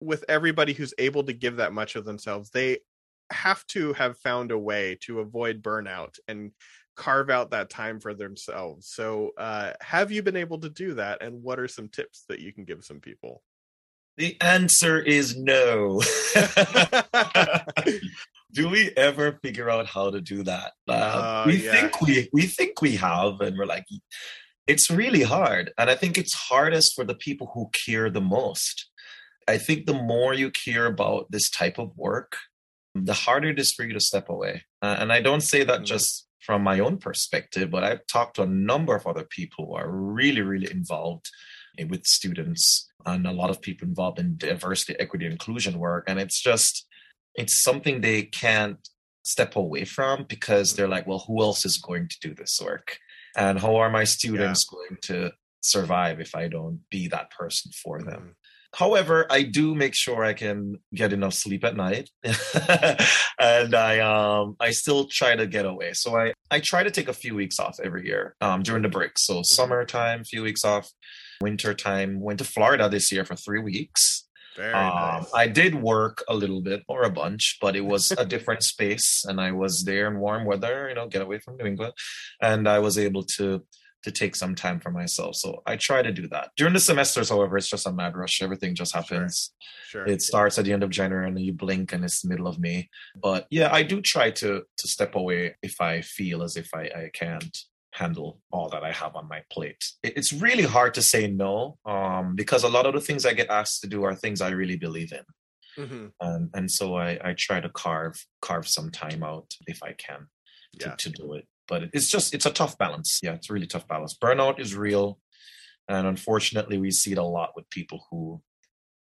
[SPEAKER 2] with everybody who's able to give that much of themselves, they have to have found a way to avoid burnout and carve out that time for themselves. So, uh, have you been able to do that? And what are some tips that you can give some people?
[SPEAKER 7] The answer is no. do we ever figure out how to do that? Uh,
[SPEAKER 2] Uh,
[SPEAKER 7] we
[SPEAKER 2] yeah.
[SPEAKER 7] think we we think we have, and we're like, it's really hard. And I think it's hardest for the people who care the most. I think the more you care about this type of work, the harder it is for you to step away. Uh, and I don't say that
[SPEAKER 2] Mhm.
[SPEAKER 7] just from my own perspective, but I've talked to a number of other people who are really, really involved in- with students and a lot of people involved in diversity, equity, inclusion work. And it's just, it's something they can't step away from because they're like, well, who else is going to do this work? And how are my students going to survive if I don't be that person for them?
[SPEAKER 2] Mhm.
[SPEAKER 7] However, I do make sure I can get enough sleep at night, and I um I still try to get away. So I I try to take a few weeks off every year um during the break. So summertime, few weeks off. Winter time, went to Florida this year for three weeks.
[SPEAKER 2] Very
[SPEAKER 7] Um,
[SPEAKER 2] nice.
[SPEAKER 7] I did work a little bit or a bunch, but it was a different space, and I was there in warm weather. You know, get away from New England, and I was able to to take some time for myself. So I try to do that during the semesters. However, it's just a mad rush. Everything just happens.
[SPEAKER 2] Sure.
[SPEAKER 7] It starts at the end of January, and then you blink, and it's the middle of May. But yeah, I do try to to step away if I feel as if I, I can't handle all that I have on my plate. It's really hard to say no, um, because a lot of the things I get asked to do are things I really believe in,
[SPEAKER 2] Mhm.
[SPEAKER 7] and and so I I try to carve carve some time out if I can to,
[SPEAKER 2] Yeah.
[SPEAKER 7] to do it. But it's just it's a tough balance. Yeah, it's a really tough balance. Burnout is real, and unfortunately, we see it a lot with people who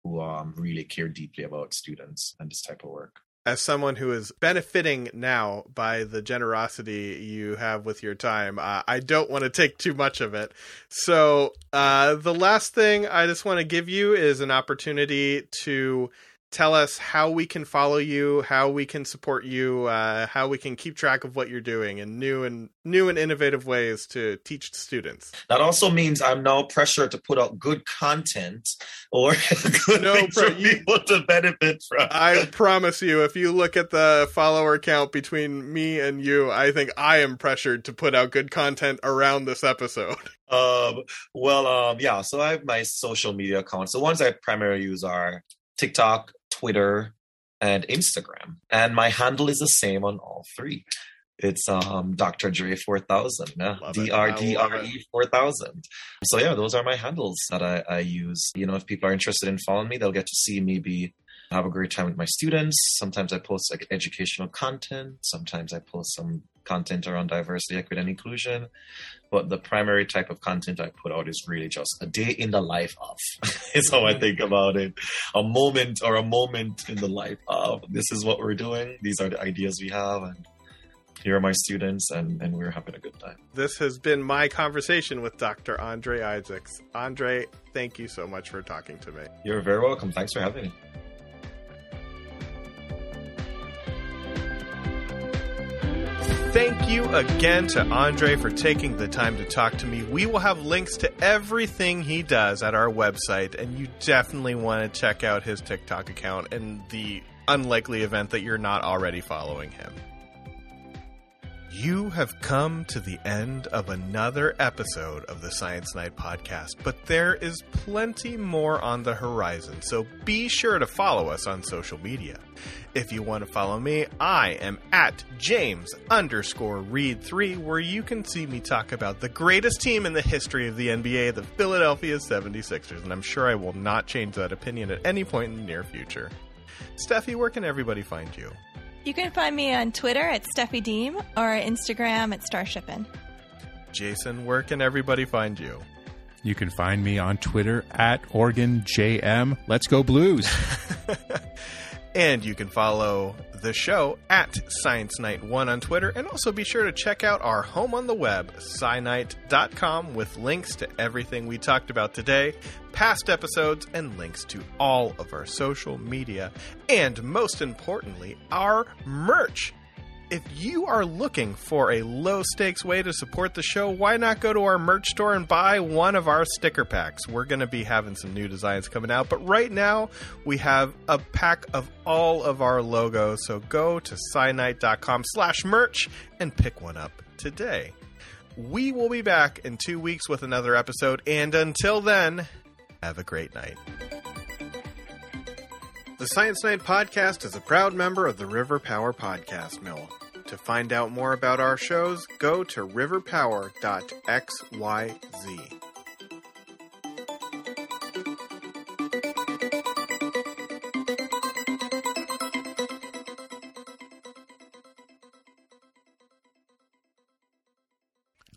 [SPEAKER 7] who um, really care deeply about students and this type of work.
[SPEAKER 2] As someone who is benefiting now by the generosity you have with your time, uh, I don't want to take too much of it. So, uh, the last thing I just want to give you is an opportunity to tell us how we can follow you, how we can support you, uh, how we can keep track of what you're doing in new and new and innovative ways to teach students.
[SPEAKER 7] That also means I'm now pressured to put out good content or good
[SPEAKER 2] No,
[SPEAKER 7] for
[SPEAKER 2] you-
[SPEAKER 7] people to benefit from.
[SPEAKER 2] I promise you, if you look at the follower count between me and you, I think I am pressured to put out good content around this episode.
[SPEAKER 7] Um, well, um, yeah. So I have my social media accounts. The ones I primarily use are TikTok, Twitter, and Instagram. And my handle is the same on all three. It's um Dr. Dre four thousand, yeah.
[SPEAKER 2] Love it.
[SPEAKER 7] D R
[SPEAKER 2] I
[SPEAKER 7] D
[SPEAKER 2] love
[SPEAKER 7] R E four thousand. So yeah, those are my handles that I, I use. You know, if people are interested in following me, they'll get to see me be have a great time with my students. Sometimes I post like educational content. Sometimes I post some content around diversity, equity, and inclusion. But the primary type of content I put out is really just a day in the life of. is how I mm-hmm. think about it. A moment or a moment in the life of. This is what we're doing. These are the ideas we have, and here are my students, and, and we're having a good time.
[SPEAKER 2] This has been my conversation with Dr. Andre Isaacs. Andre, thank you so much for talking to me.
[SPEAKER 7] You're very welcome. Thanks for having me.
[SPEAKER 2] Thank you again to Andre for taking the time to talk to me. We will have links to everything he does at our website, and you definitely want to check out his TikTok account and the unlikely event that you're not already following him. You have come to the end of another episode of the Science Night podcast, but there is plenty more on the horizon, so be sure to follow us on social media. If you want to follow me, I am at James underscore Read 3, where you can see me talk about the greatest team in the history of the NBA, the Philadelphia 76ers, and I'm sure I will not change that opinion at any point in the near future. Steffi, where can everybody find you?
[SPEAKER 3] You can find me on Twitter at Steffi Deem or Instagram at Starshippin.
[SPEAKER 2] Jason, where can everybody find you?
[SPEAKER 4] You can find me on Twitter at OregonJM. Let's go Blues.
[SPEAKER 2] And you can follow the show at Science Night 1 on Twitter. And also be sure to check out our home on the web, scinight.com, with links to everything we talked about today, past episodes, and links to all of our social media. And most importantly, our merch. If you are looking for a low stakes way to support the show, why not go to our merch store and buy one of our sticker packs? We're going to be having some new designs coming out, but right now we have a pack of all of our logos. So go to scinight.com slash merch and pick one up today. We will be back in two weeks with another episode, and until then, have a great night. The Science Night podcast is a proud member of the River Power Podcast Mill. To find out more about our shows, go to riverpower.xyz.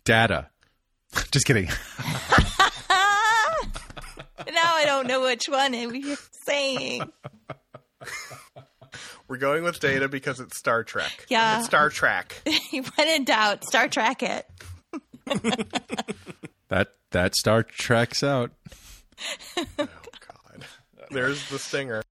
[SPEAKER 4] Data. Just kidding.
[SPEAKER 3] now I don't know which one you're saying.
[SPEAKER 2] We're going with data because it's Star Trek.
[SPEAKER 3] Yeah.
[SPEAKER 2] It's Star Trek.
[SPEAKER 3] when in doubt, Star Trek it.
[SPEAKER 4] That that Star Trek's out.
[SPEAKER 2] Oh god. There's the stinger.